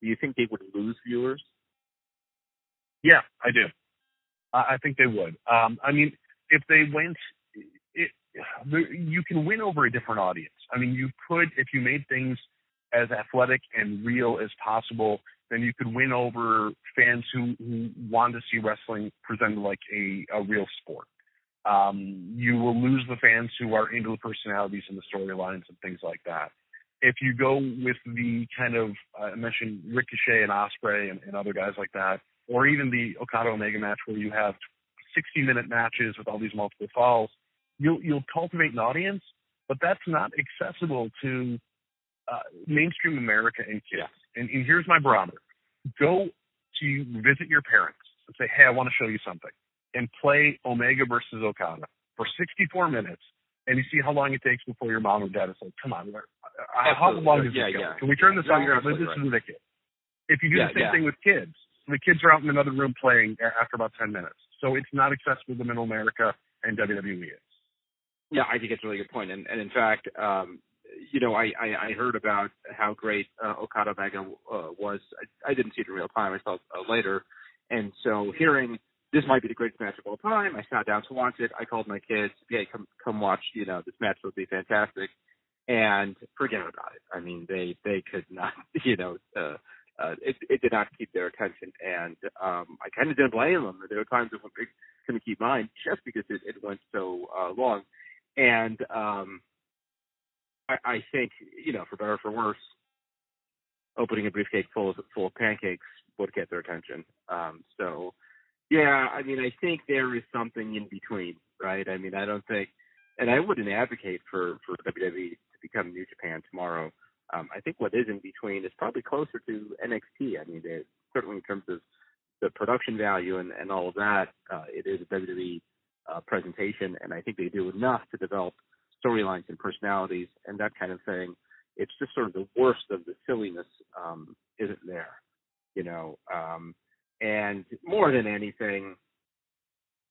Do you think they would lose viewers? Yeah, I do. I think they would. Um, I mean, if they went, it, you can win over a different audience. I mean, you could if you made things as athletic and real as possible. Then you could win over fans who, who want to see wrestling presented like a, a real sport. Um, you will lose the fans who are into the personalities and the storylines and things like that. If you go with the kind of uh, I mentioned Ricochet and Ospreay and, and other guys like that, or even the Okada Omega match where you have 60 minute matches with all these multiple falls, you'll you'll cultivate an audience, but that's not accessible to uh, mainstream America and kids. And, and here's my barometer: go to visit your parents and say, "Hey, I want to show you something." and play Omega versus Okada for 64 minutes, and you see how long it takes before your mom or dad is like, "Come on, how long is yeah, this go? Yeah. Can we turn this on? This right. is ridiculous." If you do yeah, the same yeah. thing with kids, the kids are out in another room playing after about 10 minutes, so it's not accessible to middle America, and WWE is. Yeah, I think it's a really good point, and, and in fact, um, you know, I, I, I heard about how great uh, Okada Omega uh, was. I, I didn't see it in real time. I saw it uh, later, and so hearing this might be the greatest match of all time. I sat down to watch it. I called my kids, hey, come come watch. You know, this match will be fantastic. And forget about it. I mean, they they could not. You know, uh, uh, it it did not keep their attention, and um, I kind of didn't blame them. There were times when it couldn't keep mine just because it, it went so uh, long. And um, I, I think, you know, for better or for worse, opening a briefcase full of full of pancakes would get their attention. Um, so yeah, I mean, I think there is something in between, right? I mean, I don't think, and I wouldn't advocate for for WWE to become New Japan tomorrow. Um, I think what is in between is probably closer to NXT. I mean, certainly in terms of the production value and, and all of that, uh, it is a WWE uh, presentation, and I think they do enough to develop storylines and personalities and that kind of thing. It's just sort of the worst of the silliness um, isn't there, you know. Um, and more than anything,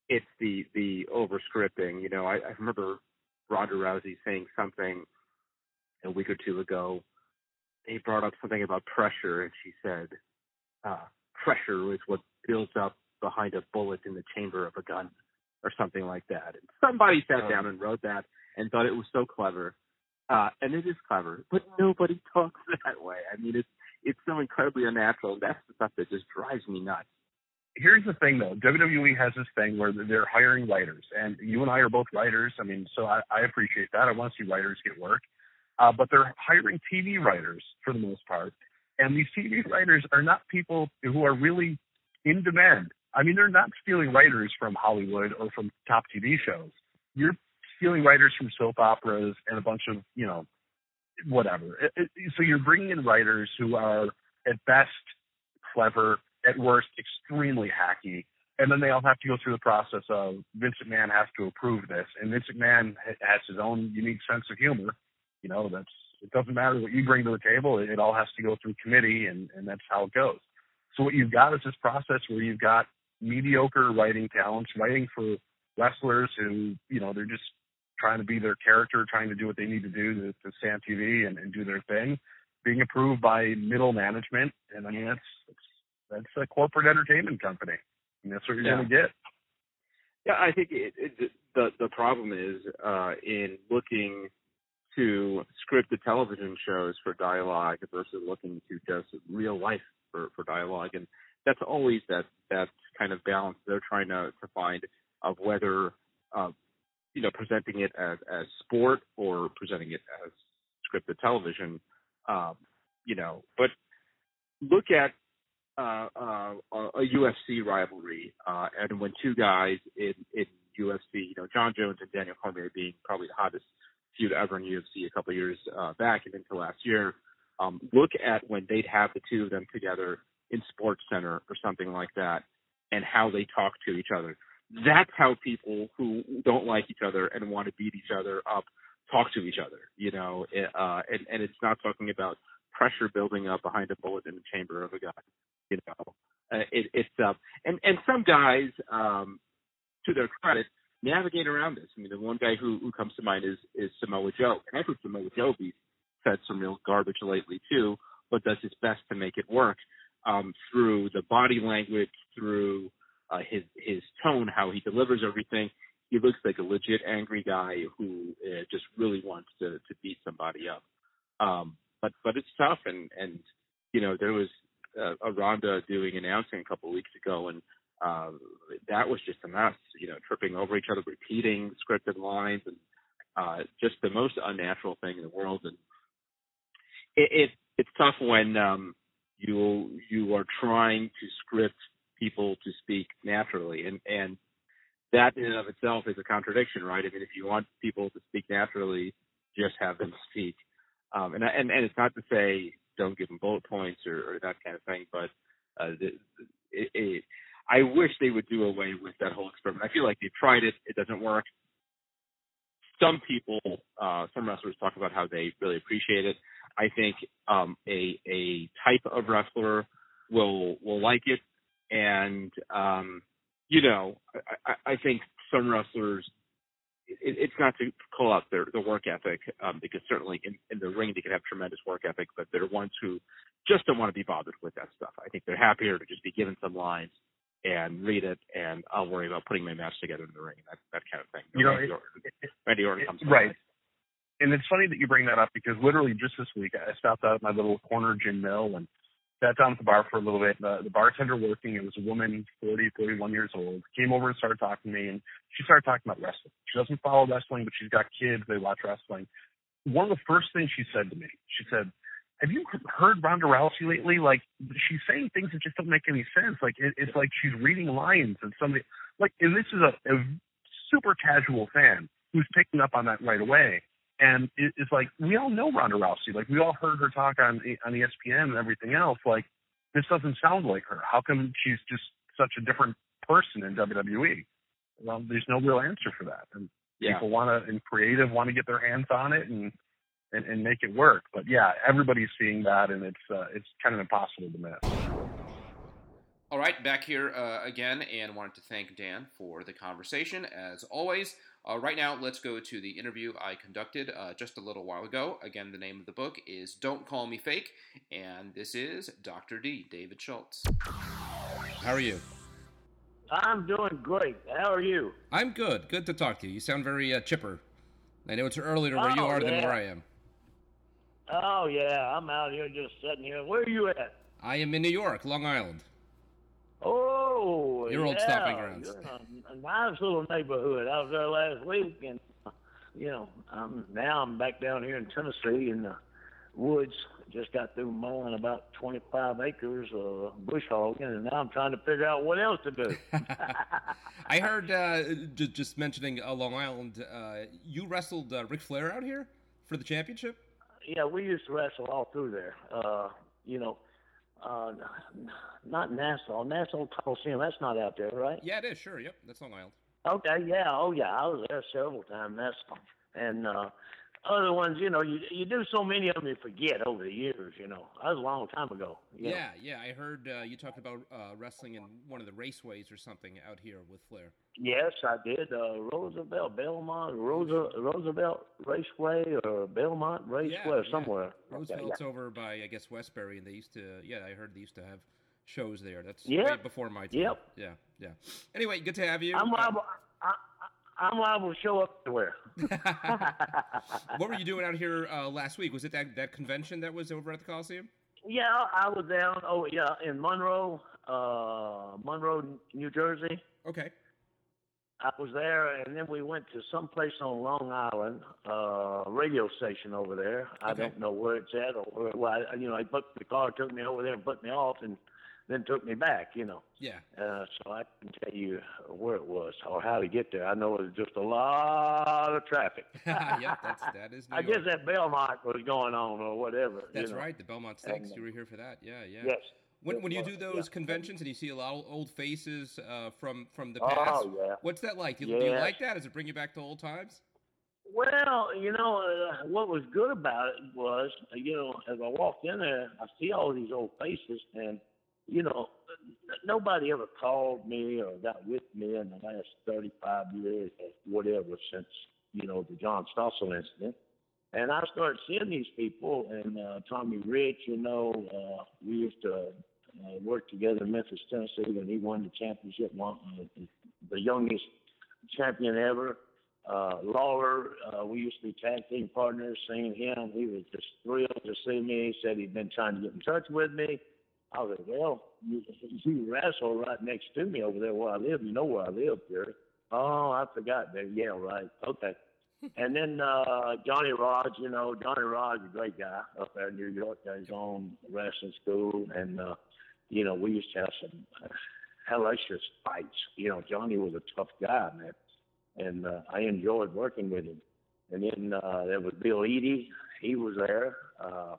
it's the the overscripting. You know, I, I remember Ronda Rousey saying something a week or two ago. He brought up something about pressure, and she said, uh, "Pressure is what builds up behind a bullet in the chamber of a gun." or something like that. And somebody sat Oh. down and wrote that and thought it was so clever. Uh, and it is clever, but nobody talks that way. I mean, it's it's so incredibly unnatural. That's the stuff that just drives me nuts. here's the thing though WWE has this thing where they're hiring writers and you and I are both writers I mean so I, I appreciate that I want to see writers get work uh, but they're hiring TV writers for the most part and these TV writers are not people who are really in demand I mean they're not stealing writers from Hollywood or from top TV shows you're stealing writers from soap operas and a bunch of you know whatever It- it- so you're bringing in writers who are at best clever at worst extremely hacky. And then they all have to go through the process of Vince McMahon has to approve this, and Vince McMahon has his own unique sense of humor. You know, that's it doesn't matter what you bring to the table; it, it all has to go through committee, and and that's how it goes. So what you've got is this process where you've got mediocre writing talents writing for wrestlers who, you know, they're just trying to be their character, trying to do what they need to do to, to stay on TV and, and do their thing, being approved by middle management, and I mean that's that's that's a corporate entertainment company. And that's what you're Yeah. going to get. Yeah, I think it, it, the the problem is uh, in looking to script the television shows for dialogue versus looking to just real life for, for dialogue, and that's always that that kind of balance they're trying to, to find of whether uh, you know presenting it as as sport or presenting it as scripted television. Um, you know, but look at uh, uh, a UFC rivalry, uh, and when two guys in, in UFC, you know, Jon Jones and Daniel Cormier being probably the hottest feud ever in UFC a couple of years uh, back and into last year. Um, look at when they'd have the two of them together in Sports Center or something like that, and how they talk to each other. That's how people who don't like each other and want to beat each other up talk to each other. You know, uh, and and it's not talking about pressure building up behind a bullet in the chamber of a gun you know, uh, it, it's uh, and and some guys, um, to their credit, navigate around this. I mean, the one guy who who comes to mind is is Samoa Joe, and I think Samoa Joe be said some real garbage lately too, but does his best to make it work um, through the body language, through uh, his his tone, how he delivers everything. He looks like a legit angry guy who uh, just really wants to to beat somebody up. Um, but but it's tough, and and you know there was uh, a Ronda doing announcing a couple of weeks ago, and uh, that was just a mess. You know, tripping over each other, repeating scripted lines, and uh, just the most unnatural thing in the world. And it, it it's tough when um, you you are trying to script people to speak naturally, and and that in and of itself is a contradiction, right? I mean, if you want people to speak naturally, just have them speak. Um, and and and it's not to say don't give them bullet points or, or that kind of thing. But uh, the, it, it, I wish they would do away with that whole experiment. I feel like they've tried it; it doesn't work. Some people, uh, some wrestlers talk about how they really appreciate it. I think um, a a type of wrestler will will like it, and um, you know, I, I, I think some wrestlers it, it's not to call out their, their work ethic, um, because certainly in, in the ring they can have tremendous work ethic, but they're ones who just don't want to be bothered with that stuff. I think they're happier to just be given some lines and read it, and I'll worry about putting my match together in the ring, that that kind of thing. You know, Randy it- Orton, Randy Orton comes to right. And it's funny that you bring that up because literally just this week I stopped out at my little corner gin mill and sat down at the bar for a little bit. The, the bartender working, it was a woman, 40, 41 years old, came over and started talking to me and she started talking about wrestling. She doesn't follow wrestling, but she's got kids. They watch wrestling. One of the first things she said to me, she said, have you heard Ronda Rousey lately? Like she's saying things that just don't make any sense. Like it, it's like she's reading lines and somebody like, and this is a, a super casual fan who's picking up on that right away. And it, it's like we all know Ronda Rousey. Like we all heard her talk on on ESPN and everything else. Like this doesn't sound like her. How come she's just such a different person in WWE? Well, there's no real answer for that. And Yeah. People want to and creative want to get their hands on it and, and and make it work. But yeah, everybody's seeing that, and it's uh, it's kind of impossible to miss. All right, back here uh, again, and wanted to thank Dan for the conversation as always. Uh, right now, let's go to the interview I conducted uh, just a little while ago. Again, the name of the book is Don't Call Me Fake, and this is Dr. D, David Schultz. How are you? I'm doing great. How are you? I'm good. Good to talk to you. You sound very uh, chipper. I know it's earlier where you Oh, are than where I am. Oh yeah, I'm out here just sitting here. Where are you at? I am in New York, Long Island. Oh, Your old yeah, stomping grounds. A, a nice little neighborhood. I was there last week, and uh, you know, I'm now I'm back down here in Tennessee in the woods. Just got through mowing about 25 acres of bush hogging, and now I'm trying to figure out what else to do. I heard, uh, j- just mentioning uh, Long Island, uh, you wrestled uh, Ric Flair out here for the championship? yeah, we used to wrestle all through there. Uh, you know, uh, not Nassau. Nassau Coliseum. That's not out there, right? Yeah, it is, sure. Yep, that's Long Island. Okay, yeah, oh yeah, I was there several times. That's and uh, other ones, you know, you you do so many of them you forget over the years. You know, that was a long time ago. you know. Yeah, yeah. I heard uh, you talked about uh, wrestling in one of the raceways or something out here with Flair. Yes, I did. Uh, Roosevelt, Belmont, Rosa, Roosevelt Raceway, or Belmont Raceway, Yeah, or yeah. somewhere. Okay, Roosevelt's over by, I guess, Westbury, and they used to. Yeah, I heard they used to have shows there. That's Yep. way before my time. Yep. Yeah, yeah. Anyway, good to have you. I'm Uh. I, I, I'm liable to show up everywhere. what were you doing out here uh, last week? Was it that, that convention that was over at the Coliseum? Yeah, I was down. Oh, yeah, in Monroe, uh, Monroe, New Jersey. Okay. I was there, and then we went to some place on Long Island, uh, radio station over there. I Okay. don't know where it's at, or where, well, I, you know, I booked the car, took me over there, and put me off, and then took me back. You know, Yeah. uh, so I can tell you where it was or how to get there. I know it was just a lot of traffic. yeah, that's that is. New I guess York. that Belmont was going on or whatever. you That's know. right. The Belmont Stakes. And, You were here for that. Yeah, yeah. Yes. When when you do those yeah. conventions and you see a lot of old faces uh, from from the Oh, past, yeah. what's that like? Do you, do you like that? Does it bring you back to old times? Well, you know, uh, what was good about it was, uh, you know, as I walked in there, I see all these old faces, and, you know, nobody ever called me or got with me in the last 35 years or whatever since, you know, the John Stossel incident. And I started seeing these people, and uh, Tommy Rich, you know, uh, we used to uh, work together in Memphis, Tennessee, and he won the championship, one, uh, the youngest champion ever uh, Lawler, uh, we used to be tag team partners. Seeing him, he was just thrilled to see me. He said he'd been trying to get in touch with me. I was like, well, you, you wrestle right next to me over there where I live. You know where I live, Jerry. Oh, I forgot that. Yeah, right. Okay. and then uh, Johnny Rodz, you know, Johnny Rod's a great guy up there in New York. Got his own wrestling school, and uh, you know, we used to have some uh, hellacious fights. You know, Johnny was a tough guy, man and uh, I enjoyed working with him. And then uh, there was Bill Eadie, he was there. Uh,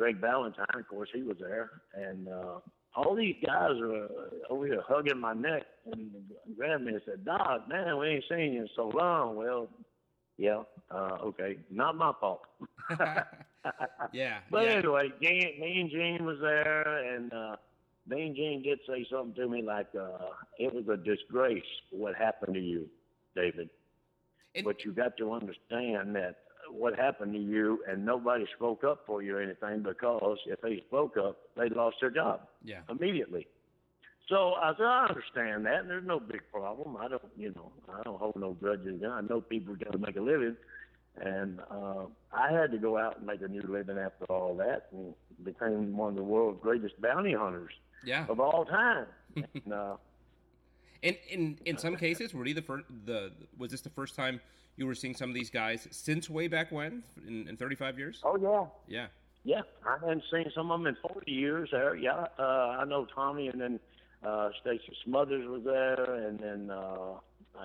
Greg Valentine, of course, he was there, and uh, all these guys were over here hugging my neck and grabbed me and said, "Doc, man, we ain't seen you in so long." Well, yeah, uh, okay, not my fault. yeah. But yeah. anyway, Gene, Mean Gene was there, and uh, Mean Gene did say something to me like, uh, "It was a disgrace what happened to you, David." And- but you got to understand that what happened to you, and nobody spoke up for you or anything because if they spoke up, they lost their job Yeah. immediately. So I said, I understand that, and there's no big problem. I don't, you know, I don't hold no grudges. I know people got to make a living, and uh, I had to go out and make a new living after all that, and became one of the world's greatest bounty hunters Yeah. of all time. and, uh, In in in some cases, were you the first? The was this the first time you were seeing some of these guys since way back when in, in 35 years? oh yeah, Yeah. Yeah, I hadn't seen some of them in 40 years there. Yeah, uh, I know Tommy, and then uh, Tracy Smothers was there, and then uh,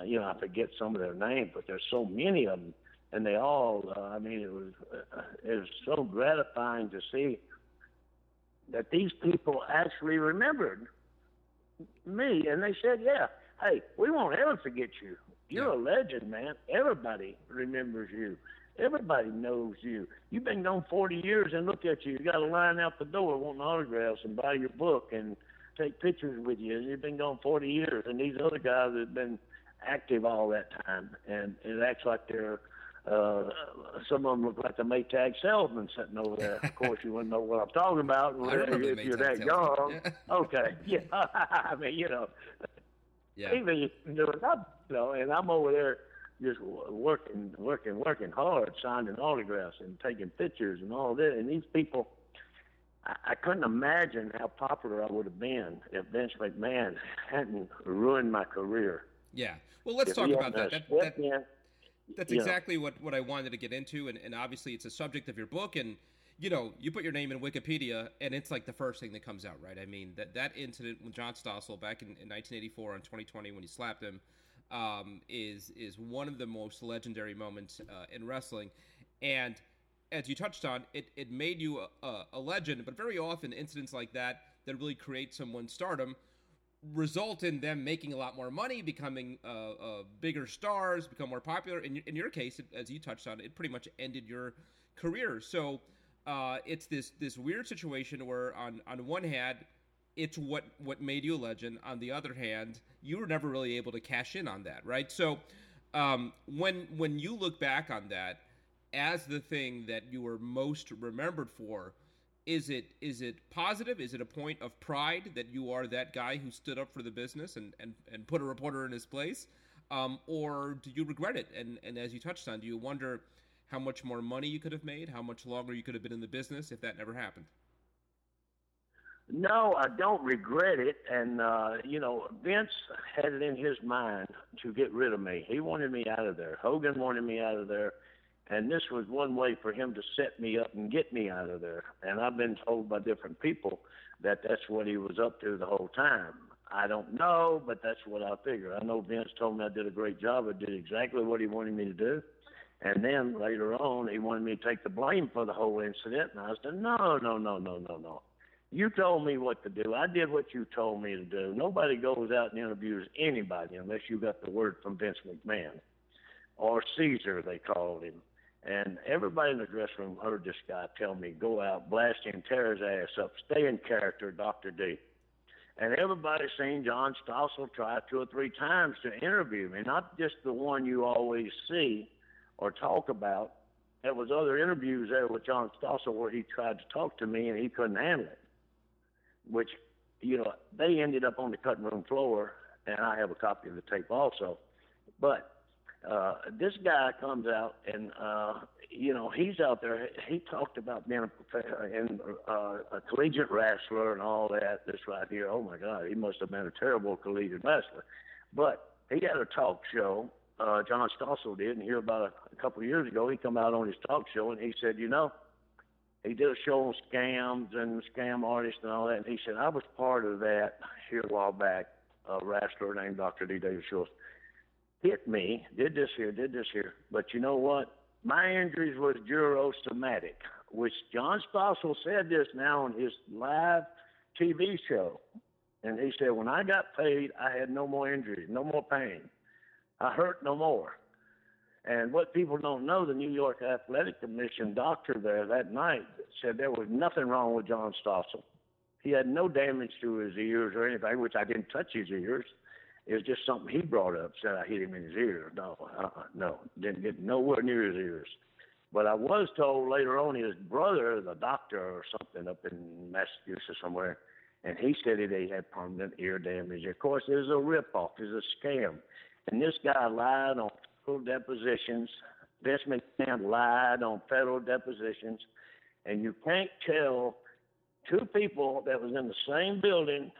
you know I forget some of their names, but there's so many of them, and they all. Uh, I mean, it was uh, it was so gratifying to see that these people actually remembered me, and they said, "Yeah, hey, we won't ever forget you. You're a legend, man. Everybody remembers you. Everybody knows you. You've been gone 40 years, and look at you. You got a line out the door wanting autographs and buy your book and take pictures with you. You've been gone 40 years, and these other guys have been active all that time, and it acts like they're. Uh, some of them look like the Maytag salesman sitting over there. Of course, you wouldn't know what I'm talking about if you're that young. Yeah. Okay, yeah. I mean, you know, Yeah. even you know, not, you know, and I'm over there just working, working, working hard, signing autographs and taking pictures and all that. And these people, I, I couldn't imagine how popular I would have been if Vince McMahon hadn't ruined my career. Yeah. Well, let's If talk about that. That, that in, that's you know. exactly what, what I wanted to get into, and, and obviously it's a subject of your book, and you know, you put your name in Wikipedia, and it's like the first thing that comes out, right? I mean, that that incident with John Stossel back in, in 1984 on 2020 when he slapped him um, is is one of the most legendary moments uh, in wrestling, and as you touched on, it, it made you a, a, a legend. But very often, incidents like that that really create someone's stardom result in them making a lot more money, becoming uh, uh, bigger stars, become more popular. In, in your case, it, as you touched on, it pretty much ended your career. So uh, it's this this weird situation where on on one hand, it's what what made you a legend. On the other hand, you were never really able to cash in on that, right? So um, when when you look back on that as the thing that you were most remembered for, is it is it positive? Is it a point of pride that you are that guy who stood up for the business and and, and put a reporter in his place, um, or do you regret it? And and as you touched on, do you wonder how much more money you could have made, how much longer you could have been in the business if that never happened? No, I don't regret it. And, uh, you know, Vince had it in his mind to get rid of me. He wanted me out of there. Hogan wanted me out of there. And this was one way for him to set me up and get me out of there. And I've been told by different people that that's what he was up to the whole time. I don't know, but that's what I figure. I know Vince told me I did a great job. I did exactly what he wanted me to do. And then later on, he wanted me to take the blame for the whole incident. And I said, no, no, no, no, no, no. You told me what to do. I did what you told me to do. Nobody goes out and interviews anybody unless you got the word from Vince McMahon or Caesar, they called him. And everybody in the dressing room heard this guy tell me, go out, blast him, tear his ass up, stay in character, Dr. D. And everybody seen John Stossel try two or three times to interview me, not just the one you always see or talk about. There was other interviews there with John Stossel where he tried to talk to me and he couldn't handle it. Which, you know, they ended up on the cutting room floor, and I have a copy of the tape also. But uh, this guy comes out and uh, you know he's out there. He talked about being a and uh, a collegiate wrestler and all that. This right here. Oh my God, he must have been a terrible collegiate wrestler. But he had a talk show. Uh, John Stossel did, and here about a, a couple of years ago, he come out on his talk show and he said, you know, he did a show on scams and scam artists and all that. And he said, I was part of that here a while back. A wrestler named Dr. D. David Schultz hit me, did this here, did this here. But you know what? My injuries was jurosomatic, which John Stossel said this now on his live TV show. And he said, when I got paid, I had no more injuries, no more pain. I hurt no more. And what people don't know, the New York Athletic Commission doctor there that night said there was nothing wrong with John Stossel. He had no damage to his ears or anything, which I didn't touch his ears. It was just something he brought up. Said I hit him in his ear. No, uh-uh, no, didn't get nowhere near his ears. But I was told later on his brother, the doctor or something up in Massachusetts somewhere, and he said that he had permanent ear damage. Of course, it was a ripoff. It was a scam. And this guy lied on federal depositions. Vince McMahon lied on federal depositions. And you can't tell two people that was in the same building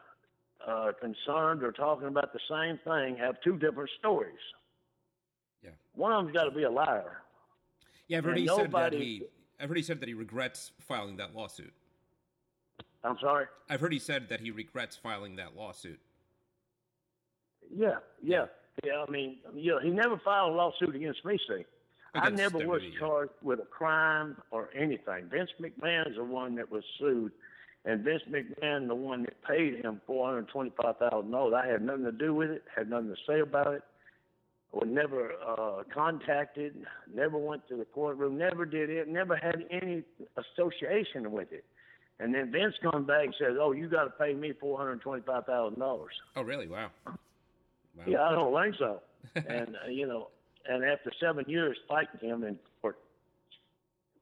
uh, concerned or talking about the same thing have two different stories. Yeah. One of them's got to be a liar. Yeah, I've heard And he said that nobody- he. I've heard he said that he regrets filing that lawsuit. I'm sorry. I've heard he said that he regrets filing that lawsuit. Yeah, yeah, yeah. I mean, you know, he never filed a lawsuit against me. See, I never was charged with a crime or anything. Vince McMahon's the one that was sued, and Vince McMahon the one that paid him four hundred twenty-five thousand dollars. I had nothing to do with it. Had nothing to say about it. was never uh, contacted, never went to the courtroom, never did it, never had any association with it. And then Vince comes back and says, "Oh, you got to pay me four hundred twenty-five thousand dollars." Oh, really? Wow. Wow. Yeah, I don't think so. and uh, you know, and after seven years fighting him in court,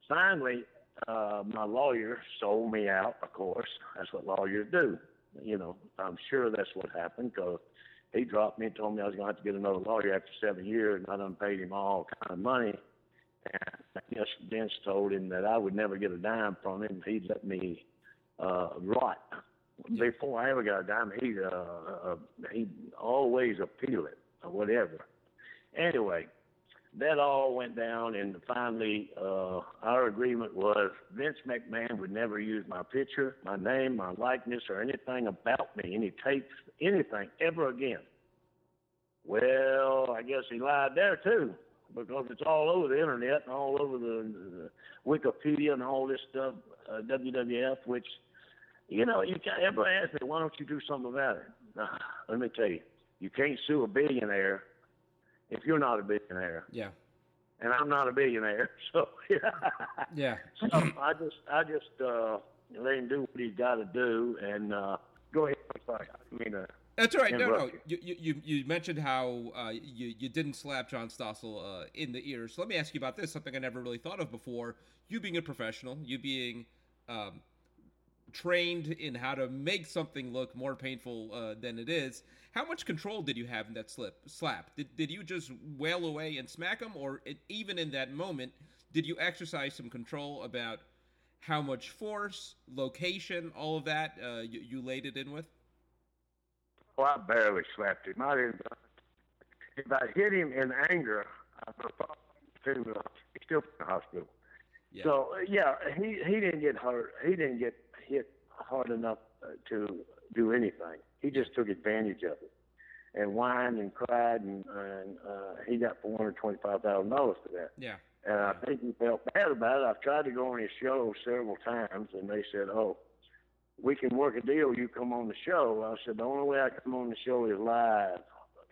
finally, uh, my lawyer sold me out. Of course, that's what lawyers do. You know, I'm sure that's what happened because he dropped me and told me I was going to have to get another lawyer after seven years, and I done paid him all kind of money. And I guess Vince told him that I would never get a dime from him. He'd let me uh, rot. Before I ever got a dime, he'd, uh, uh, he'd always appeal it or whatever. Anyway, that all went down, and finally, uh, our agreement was Vince McMahon would never use my picture, my name, my likeness, or anything about me, any tapes, anything ever again. Well, I guess he lied there too, because it's all over the internet and all over the, the Wikipedia and all this stuff, uh, WWF, which, you know, you can't ever ask me, why don't you do something about it? Uh, let me tell you, you can't sue a billionaire if you're not a billionaire. Yeah. And I'm not a billionaire, so yeah. Yeah. so I just I just uh let him do what he's got to do, and uh go ahead. I'm sorry. I mean, uh, That's all right. No, no. You, you, you, you mentioned how uh, you, you didn't slap John Stossel uh, in the ear. So let me ask you about this, something I never really thought of before. You being a professional, you being um, trained in how to make something look more painful uh, than it is, how much control did you have in that slip slap? Did, did you just wail away and smack him? Or it, even in that moment, did you exercise some control about how much force, location, all of that uh, you, you laid it in with? well, I barely slapped him. I didn't. If I hit him in anger, I would have to he's still in the hospital. Yeah. So yeah, he he didn't get hurt. He didn't get hit hard enough uh, to do anything. He just took advantage of it and whined and cried, and, and uh, he got four hundred twenty-five thousand dollars for that. Yeah. And I think he felt bad about it. I've tried to go on his show several times, and they said, "Oh, we can work a deal. You come on the show." I said, "The only way I come on the show is live.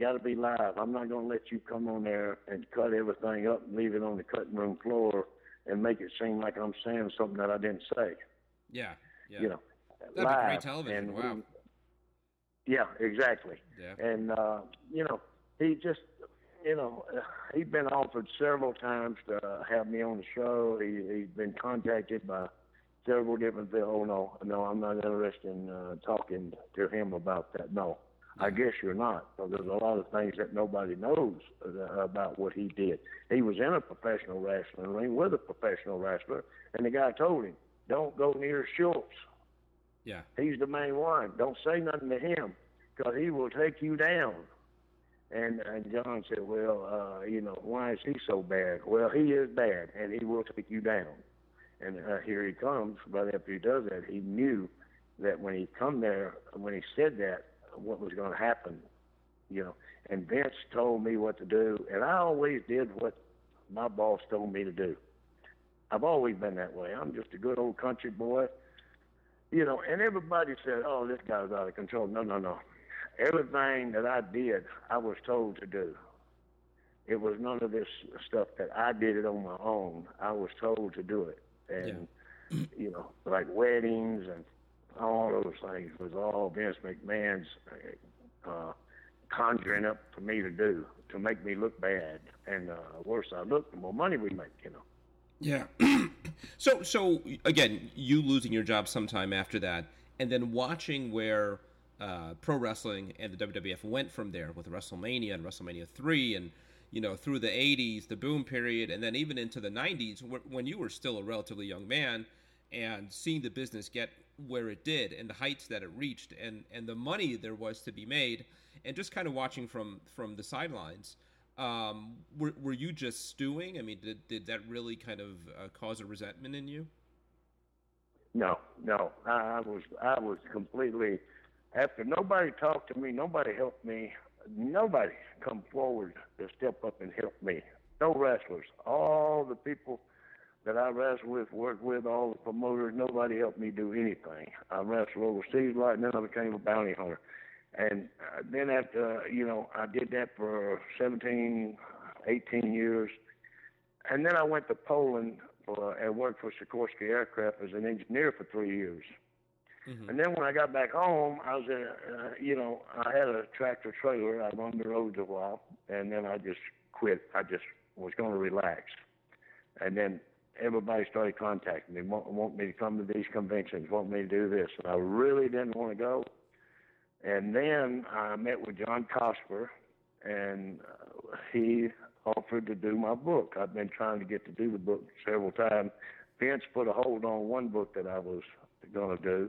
Got to be live. I'm not going to let you come on there and cut everything up and leave it on the cutting room floor and make it seem like I'm saying something that I didn't say. Yeah. Yeah. You know, That'd live. great television. And Wow. we- yeah, exactly. Yeah. And uh, you know, he just, you know, he's been offered several times to have me on the show. He he's been contacted by several different. people. Oh no, no, I'm not interested in uh, talking to him about that. No, I guess you're not. So there's a lot of things that nobody knows about what he did. He was in a professional wrestling ring with a professional wrestler, and the guy told him, "Don't go near Schultz." Yeah. He's the main one. Don't say nothing to him because he will take you down. And, and John said, well, uh, you know, why is he so bad? Well, he is bad, and he will take you down. And uh, here he comes. But after he does that, he knew that when he come there, when he said that, what was going to happen, you know. And Vince told me what to do, and I always did what my boss told me to do. I've always been that way. I'm just a good old country boy you know, and everybody said, "Oh, this guy's out of control." No, no, no. Everything that I did, I was told to do. It was none of this stuff that I did it on my own. I was told to do it, and you know, like weddings and all those things was all Vince McMahon's uh, conjuring up for me to do to make me look bad. And uh, the worse I look, the more money we make. You know. Yeah. so so again, you losing your job sometime after that, and then watching where uh, pro wrestling and the WWF went from there with WrestleMania and WrestleMania three, and you know through the '80s, the boom period, and then even into the '90s, wh- when you were still a relatively young man, and seeing the business get where it did and the heights that it reached, and and the money there was to be made, and just kind of watching from from the sidelines um, were, were you just stewing? I mean, did, did that really kind of uh, cause a resentment in you? No, no. I, was I was completely after nobody talked to me, nobody helped me, nobody come forward to step up and help me. No wrestlers. All the people that I wrestled with, worked with, all the promoters, nobody helped me do anything. I wrestled overseas like then I became a bounty hunter. And uh, then after, uh, you know, I did that for 17, 18 years. And then I went to Poland for, and worked for Sikorsky Aircraft as an engineer for three years. Mm-hmm. And then when I got back home, I was, a, uh, you know, I had a tractor trailer. I run the roads a while, and then I just quit. I just was going to relax. And then everybody started contacting me, want, want me to come to these conventions, want me to do this. And I really didn't want to go. And then I met with John Cosper, and uh, he offered to do my book. I've been trying to get to do the book several times. Vince put a hold on one book that I was going to do,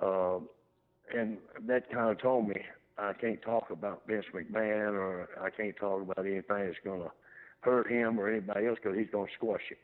uh, and that kind of told me I can't talk about Vince McMahon or I can't talk about anything that's going to hurt him or anybody else because he's going to squash him.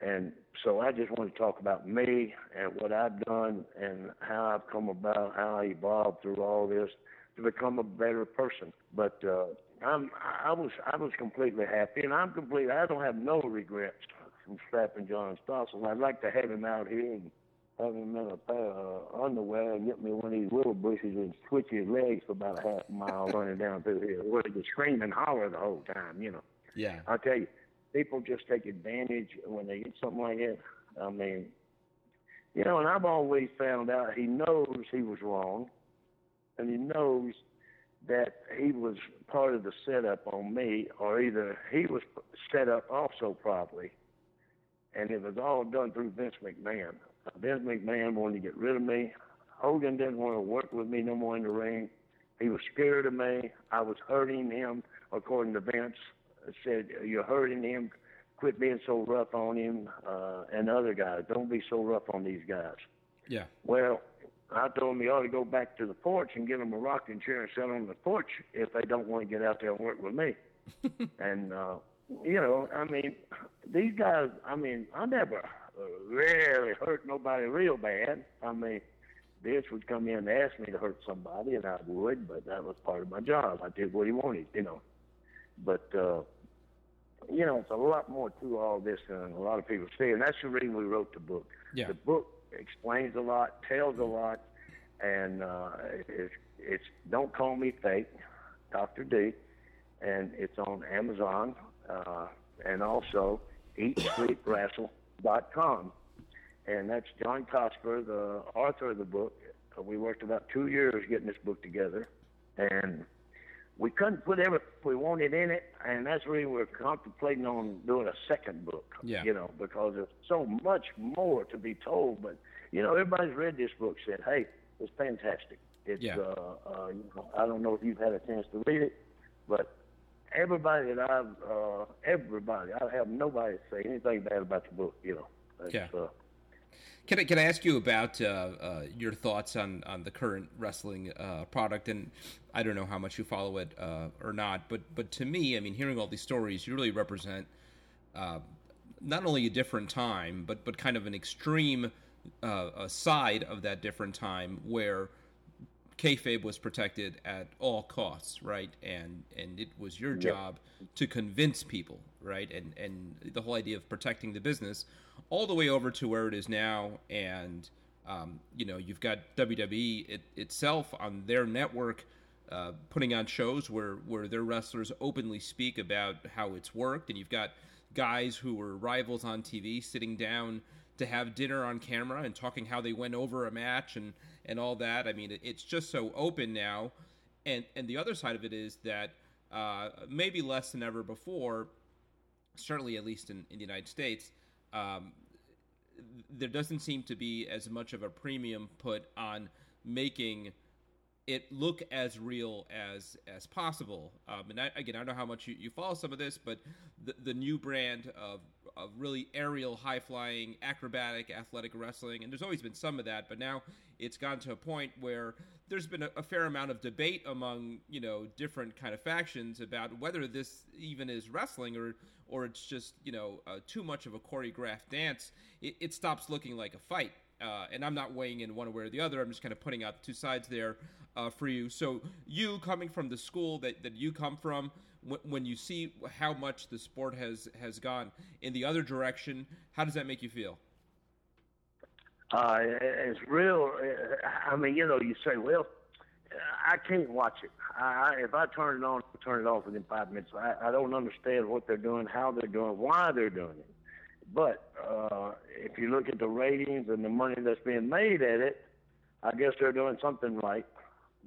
And so I just want to talk about me and what I've done and how I've come about, how I evolved through all this to become a better person. But uh, I'm I was I was completely happy, and I'm completely I don't have no regrets from strapping John Stossel. I'd like to have him out here and have him in a pair of underwear and get me one of these little bushes and switch his legs for about a half a mile running down through here, where he could scream and holler the whole time, you know. Yeah. I tell you, people just take advantage when they get something like that. I mean, you know, and I've always found out he knows he was wrong, and he knows that he was part of the setup on me, or either he was set up also probably, and it was all done through Vince McMahon. Vince McMahon wanted to get rid of me. Hogan didn't want to work with me no more in the ring. He was scared of me. I was hurting him, according to Vince said, You're hurting him. Quit being so rough on him uh, and other guys. Don't be so rough on these guys. Yeah. Well, I told him he ought to go back to the porch and get him a rocking chair and sit on the porch if they don't want to get out there and work with me. and, uh, you know, I mean, these guys, I mean, I never really hurt nobody real bad. I mean, Vince would come in and ask me to hurt somebody, and I would, but that was part of my job. I did what he wanted, you know. But uh, you know, it's a lot more to all this than a lot of people see, and that's the reason we wrote the book. Yeah. The book explains a lot, tells a lot, and uh, it's, it's Don't Call Me Fake, Dr. D, and it's on Amazon uh, and also EatSleepWrestle.com. And that's John Cosper, the author of the book. We worked about two years getting this book together, and we couldn't put everything we wanted in it, and that's really we're contemplating on doing a second book. Yeah. You know, because there's so much more to be told. But you know, everybody's read this book, said, "Hey, it's fantastic." It's yeah. uh, uh, you know, I don't know if you've had a chance to read it, but everybody that I've uh, everybody, I have nobody say anything bad about the book. You know. It's, yeah. Uh, can I can I ask you about uh, uh, your thoughts on, on the current wrestling uh, product? And I don't know how much you follow it uh, or not, but but to me, I mean, hearing all these stories, you really represent uh, not only a different time, but but kind of an extreme uh, side of that different time where kayfabe was protected at all costs, right? And and it was your job yep. to convince people, right? And and the whole idea of protecting the business, all the way over to where it is now, and um, you know you've got WWE it, itself on their network. Uh, putting on shows where, where their wrestlers openly speak about how it's worked, and you've got guys who were rivals on TV sitting down to have dinner on camera and talking how they went over a match and and all that. I mean, it's just so open now. And and the other side of it is that uh, maybe less than ever before, certainly at least in, in the United States, um, there doesn't seem to be as much of a premium put on making it look as real as as possible. Um, and I, again, I don't know how much you, you follow some of this, but the, the new brand of of really aerial, high flying, acrobatic, athletic wrestling, and there's always been some of that, but now it's gone to a point where there's been a, a fair amount of debate among you know different kind of factions about whether this even is wrestling or or it's just you know uh, too much of a choreographed dance. It, it stops looking like a fight. Uh, and I'm not weighing in one way or the other. I'm just kind of putting out two sides there uh, for you. So you coming from the school that, that you come from, when you see how much the sport has has gone in the other direction, how does that make you feel? Uh, it's real. I mean, you know, you say, well, I can't watch it. I, if I turn it on, I turn it off within five minutes. I, I don't understand what they're doing, how they're doing, why they're doing it. But uh, if you look at the ratings and the money that's being made at it, I guess they're doing something right.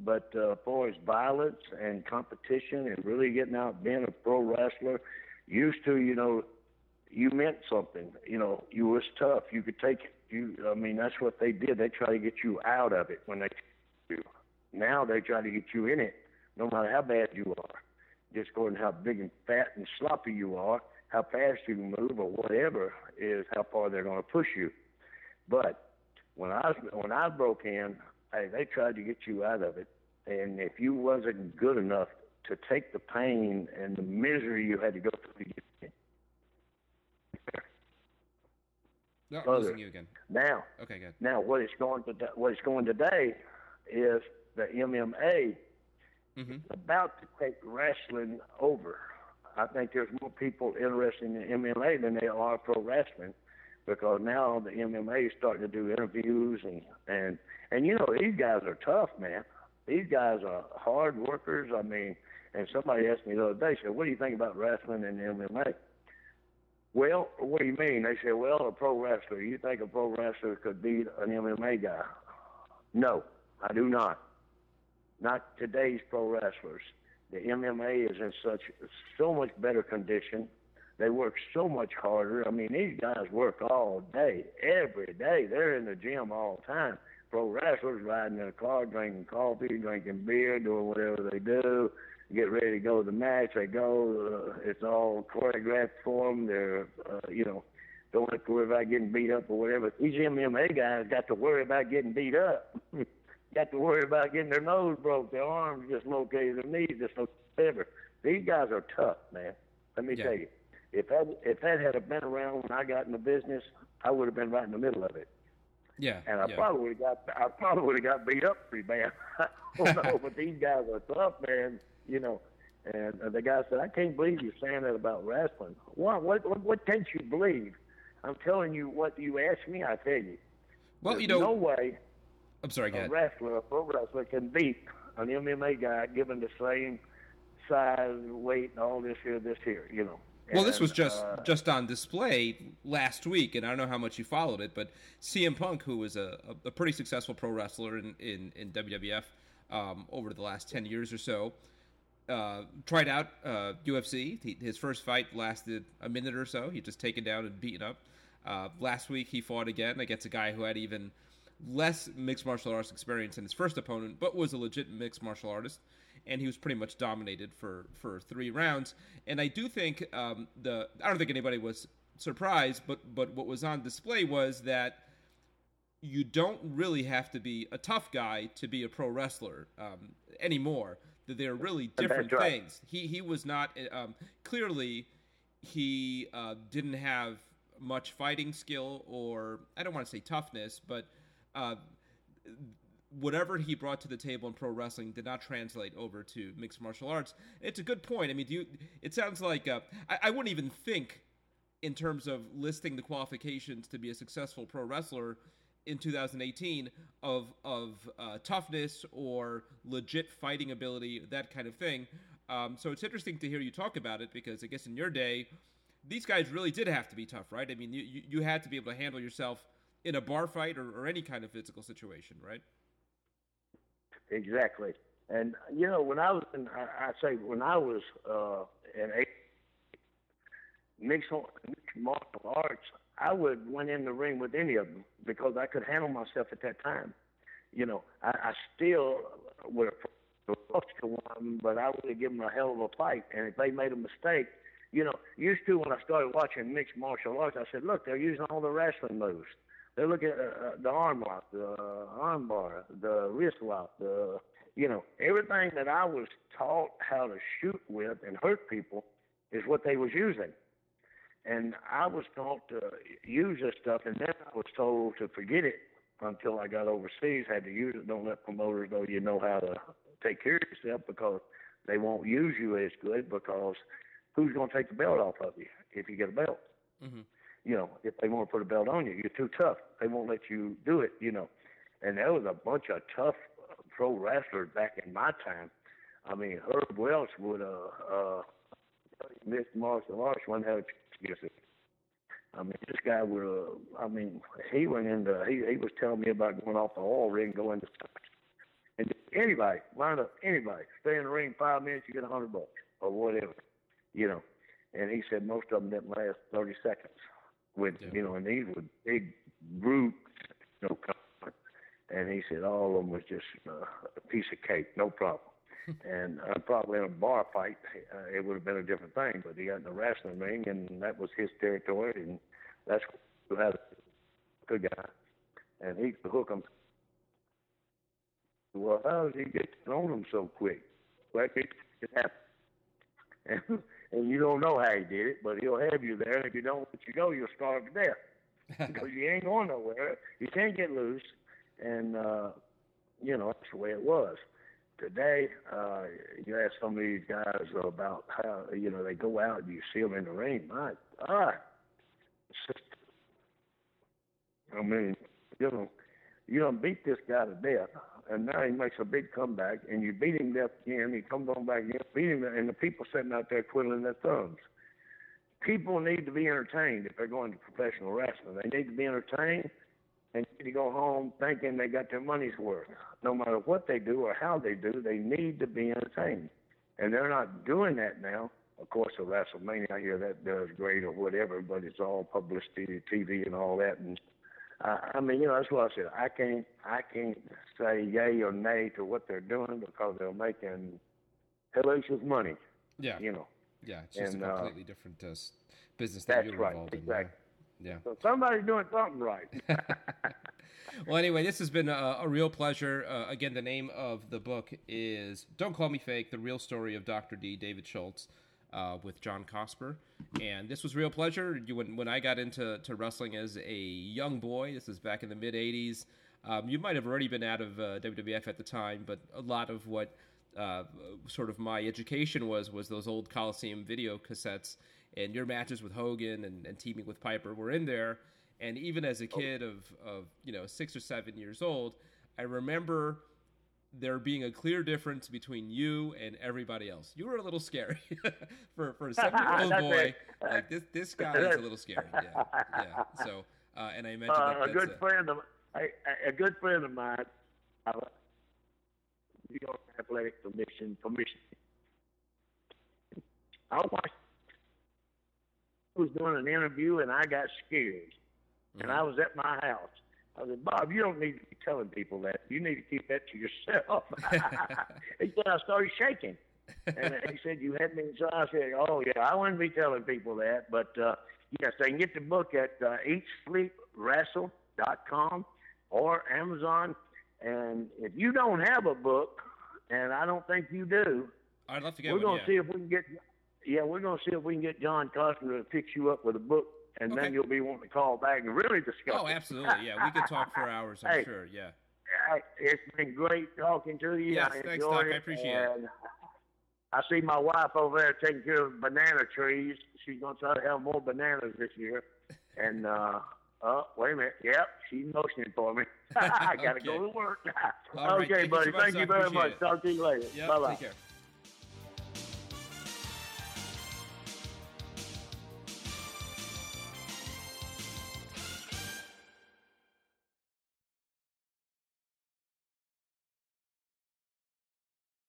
But uh, for as violence and competition and really getting out being a pro wrestler, used to, you know, you meant something. You know, you was tough. You could take you. I mean, that's what they did. They try to get you out of it when they you. Now they try to get you in it, no matter how bad you are. Just going how big and fat and sloppy you are, how fast you can move, or whatever is how far they're going to push you. But when I when I broke in, hey, they tried to get you out of it, and if you wasn't good enough to take the pain and the misery you had to go through to get in. No, I'm losing you again. Now, Okay, good. now what it's going to what it's going today is the MMA Mm-hmm. about to take wrestling over. I think there's more people interested in MMA than there are pro wrestling because now the MMA is starting to do interviews and and and you know these guys are tough, man. These guys are hard workers. I mean, and somebody asked me the other day, said, "What do you think about wrestling and the MMA?" Well, what do you mean? They said, "Well, a pro wrestler. You think a pro wrestler could beat an MMA guy?" No, I do not not today's pro wrestlers. The MMA is in such so much better condition. They work so much harder. I mean, these guys work all day, every day. They're in the gym all the time. Pro wrestlers riding in a car, drinking coffee, drinking beer, doing whatever they do. Get ready to go to the match. They go. Uh, it's all choreographed for them. They're, uh, you know, don't have to worry about getting beat up or whatever. These MMA guys got to worry about getting beat up. got to worry about getting their nose broke, their arms dislocated, their knees dislocated, whatever. These guys are tough, man. Let me Yeah. tell you. If that if that had been around when I got in the business, I would have been right in the middle of it, Yeah. and I yeah. probably would have got I probably would have got beat up pretty bad. I don't know, but these guys are tough, man. You know. And uh, the guy said, "I can't believe you're saying that about wrestling. What what what, what can't you believe? I'm telling you what you asked me. I tell you. well, There's you know, no way I'm sorry, a wrestler, a pro wrestler, can beat an MMA guy given the same size, weight, and all this here, this here. You know. Well, this was just uh, just on display last week, and I don't know how much you followed it, but CM Punk, who was a, a, pretty successful pro wrestler in in, in WWF um, over the last ten years or so, uh, tried out uh, UFC. He, his first fight lasted a minute or so. He just taken down and beaten up. Uh, last week he fought again against a guy who had even less mixed martial arts experience than his first opponent, but was a legit mixed martial artist, and he was pretty much dominated for for three rounds. And I do think um, the I don't think anybody was surprised, but but what was on display was that you don't really have to be a tough guy to be a pro wrestler um, anymore. That they're really different right. things. He he was not um, clearly he uh, didn't have much fighting skill or I don't want to say toughness, but uh, whatever he brought to the table in pro wrestling did not translate over to mixed martial arts. It's a good point. I mean, do you? It sounds like uh, I, I wouldn't even think in terms of listing the qualifications to be a successful pro wrestler in 2018 of of uh, toughness or legit fighting ability, that kind of thing. Um, so it's interesting to hear you talk about it because I guess in your day, these guys really did have to be tough, right? I mean, you you, had to be able to handle yourself in a bar fight or, or any kind of physical situation, right? Exactly. And you know, when I was in, I, I say when I was uh, in a mixed, mixed martial arts, I would went in the ring with any of them because I could handle myself at that time. You know, I, I still would have lost to one, but I would have given them a hell of a fight. And if they made a mistake, you know, used to when I started watching mixed martial arts, I said, look, they're using all the wrestling moves. They're looking at uh, the arm lock, the arm bar, the wrist lock, the you know everything that I was taught how to shoot with and hurt people is what they was using, and I was taught to use this stuff, and then I was told to forget it until I got overseas. Had to use it. Don't let promoters know you know how to take care of yourself because they won't use you as good because who's going to take the belt off of you if you get a belt? Mm-hmm. You know, if they want to put a belt on you, you're too tough. They won't let you do it, you know. And there was a bunch of tough pro wrestlers back in my time. I mean, Herb Welch would uh uh mixed martial arts one a chance I mean, this guy would. Uh, I mean, he went into. He he was telling me about going off the oil ring, going to. And anybody, line up anybody, stay in the ring five minutes, you get a hundred bucks or whatever, you know. And he said most of them didn't last thirty seconds. With yeah. you know, and these were big brutes, you know, and he said all of them was just uh, a piece of cake, no problem. and uh, probably in a bar fight, uh, it would have been a different thing. But he got in the wrestling ring, and that was his territory, and that's who had a good guy, and he could hook him. Well, how did he get on him so quick? Well, it, it happened. And, and you don't know how he did it, but he'll have you there. And if you don't let you go, you'll starve to death because you ain't going nowhere. You can't get loose, and uh, you know that's the way it was today, uh, you ask some of these guys about how you know they go out and you see them in the ring. My God, just, I mean, you know, you don't beat this guy to death, and now he makes a big comeback, and you beat him death again. He comes on back again, beat him, and the people sitting out there twiddling their thumbs. People need to be entertained if they're going to professional wrestling. They need to be entertained and need to go home thinking they got their money's worth. No matter what they do or how they do, they need to be entertained. And they're not doing that now. Of course, the WrestleMania, I hear that does great or whatever, but it's all publicity, TV, and all that. And I, I mean, you know, that's what I said. I can't, I can't say yay or nay to what they're doing because they're making hellacious money. Yeah. You know. Yeah, it's just and, a uh, completely uh, different uh, business that you're right, involved exactly. in. Yeah. So somebody's doing something right. well, anyway, this has been a, a real pleasure. Uh, again, the name of the book is "Don't Call Me Fake: The Real Story of Dr. D." David Schultz. Uh, with John Cosper, and this was real pleasure. You, when when I got into to wrestling as a young boy, this is back in the mid '80s. Um, you might have already been out of uh, WWF at the time, but a lot of what uh, sort of my education was was those old Coliseum video cassettes and your matches with Hogan and, and teaming with Piper were in there. And even as a oh. kid of, of you know six or seven years old, I remember there being a clear difference between you and everybody else. You were a little scary for for a year old boy. Like this this guy is a little scary. Yeah, yeah. So uh, and I mentioned uh, that a good a, friend of a, a good friend of mine. Uh, New York Athletic Commission permission. I watched was doing an interview and I got scared. Mm-hmm. And I was at my house. I said, Bob, you don't need to be telling people that. You need to keep that to yourself. he said, I started shaking. and he said, You had me. So I said, Oh, yeah, I wouldn't be telling people that. But uh, yes, they can get the book at uh, eatsleepwrestle.com or Amazon. And if you don't have a book, and I don't think you do, I'd love to get we're going to yeah. see if we can get yeah, we're going to see if we can get John Cosper to fix you up with a book, and okay. then you'll be wanting to call back and really discuss. Oh, absolutely. Yeah, we could talk for hours. I'm hey, sure. Yeah. It's been great talking to you. Yes, I thanks, Doc. It. I appreciate and it. I see my wife over there taking care of banana trees. She's going to try to have more bananas this year. And uh, oh, wait a minute. Yep, she's motioning for me. I got to okay. go to work. Okay, right. buddy. So Thank you very much. It. Talk to you later. Yep, bye bye. Take care.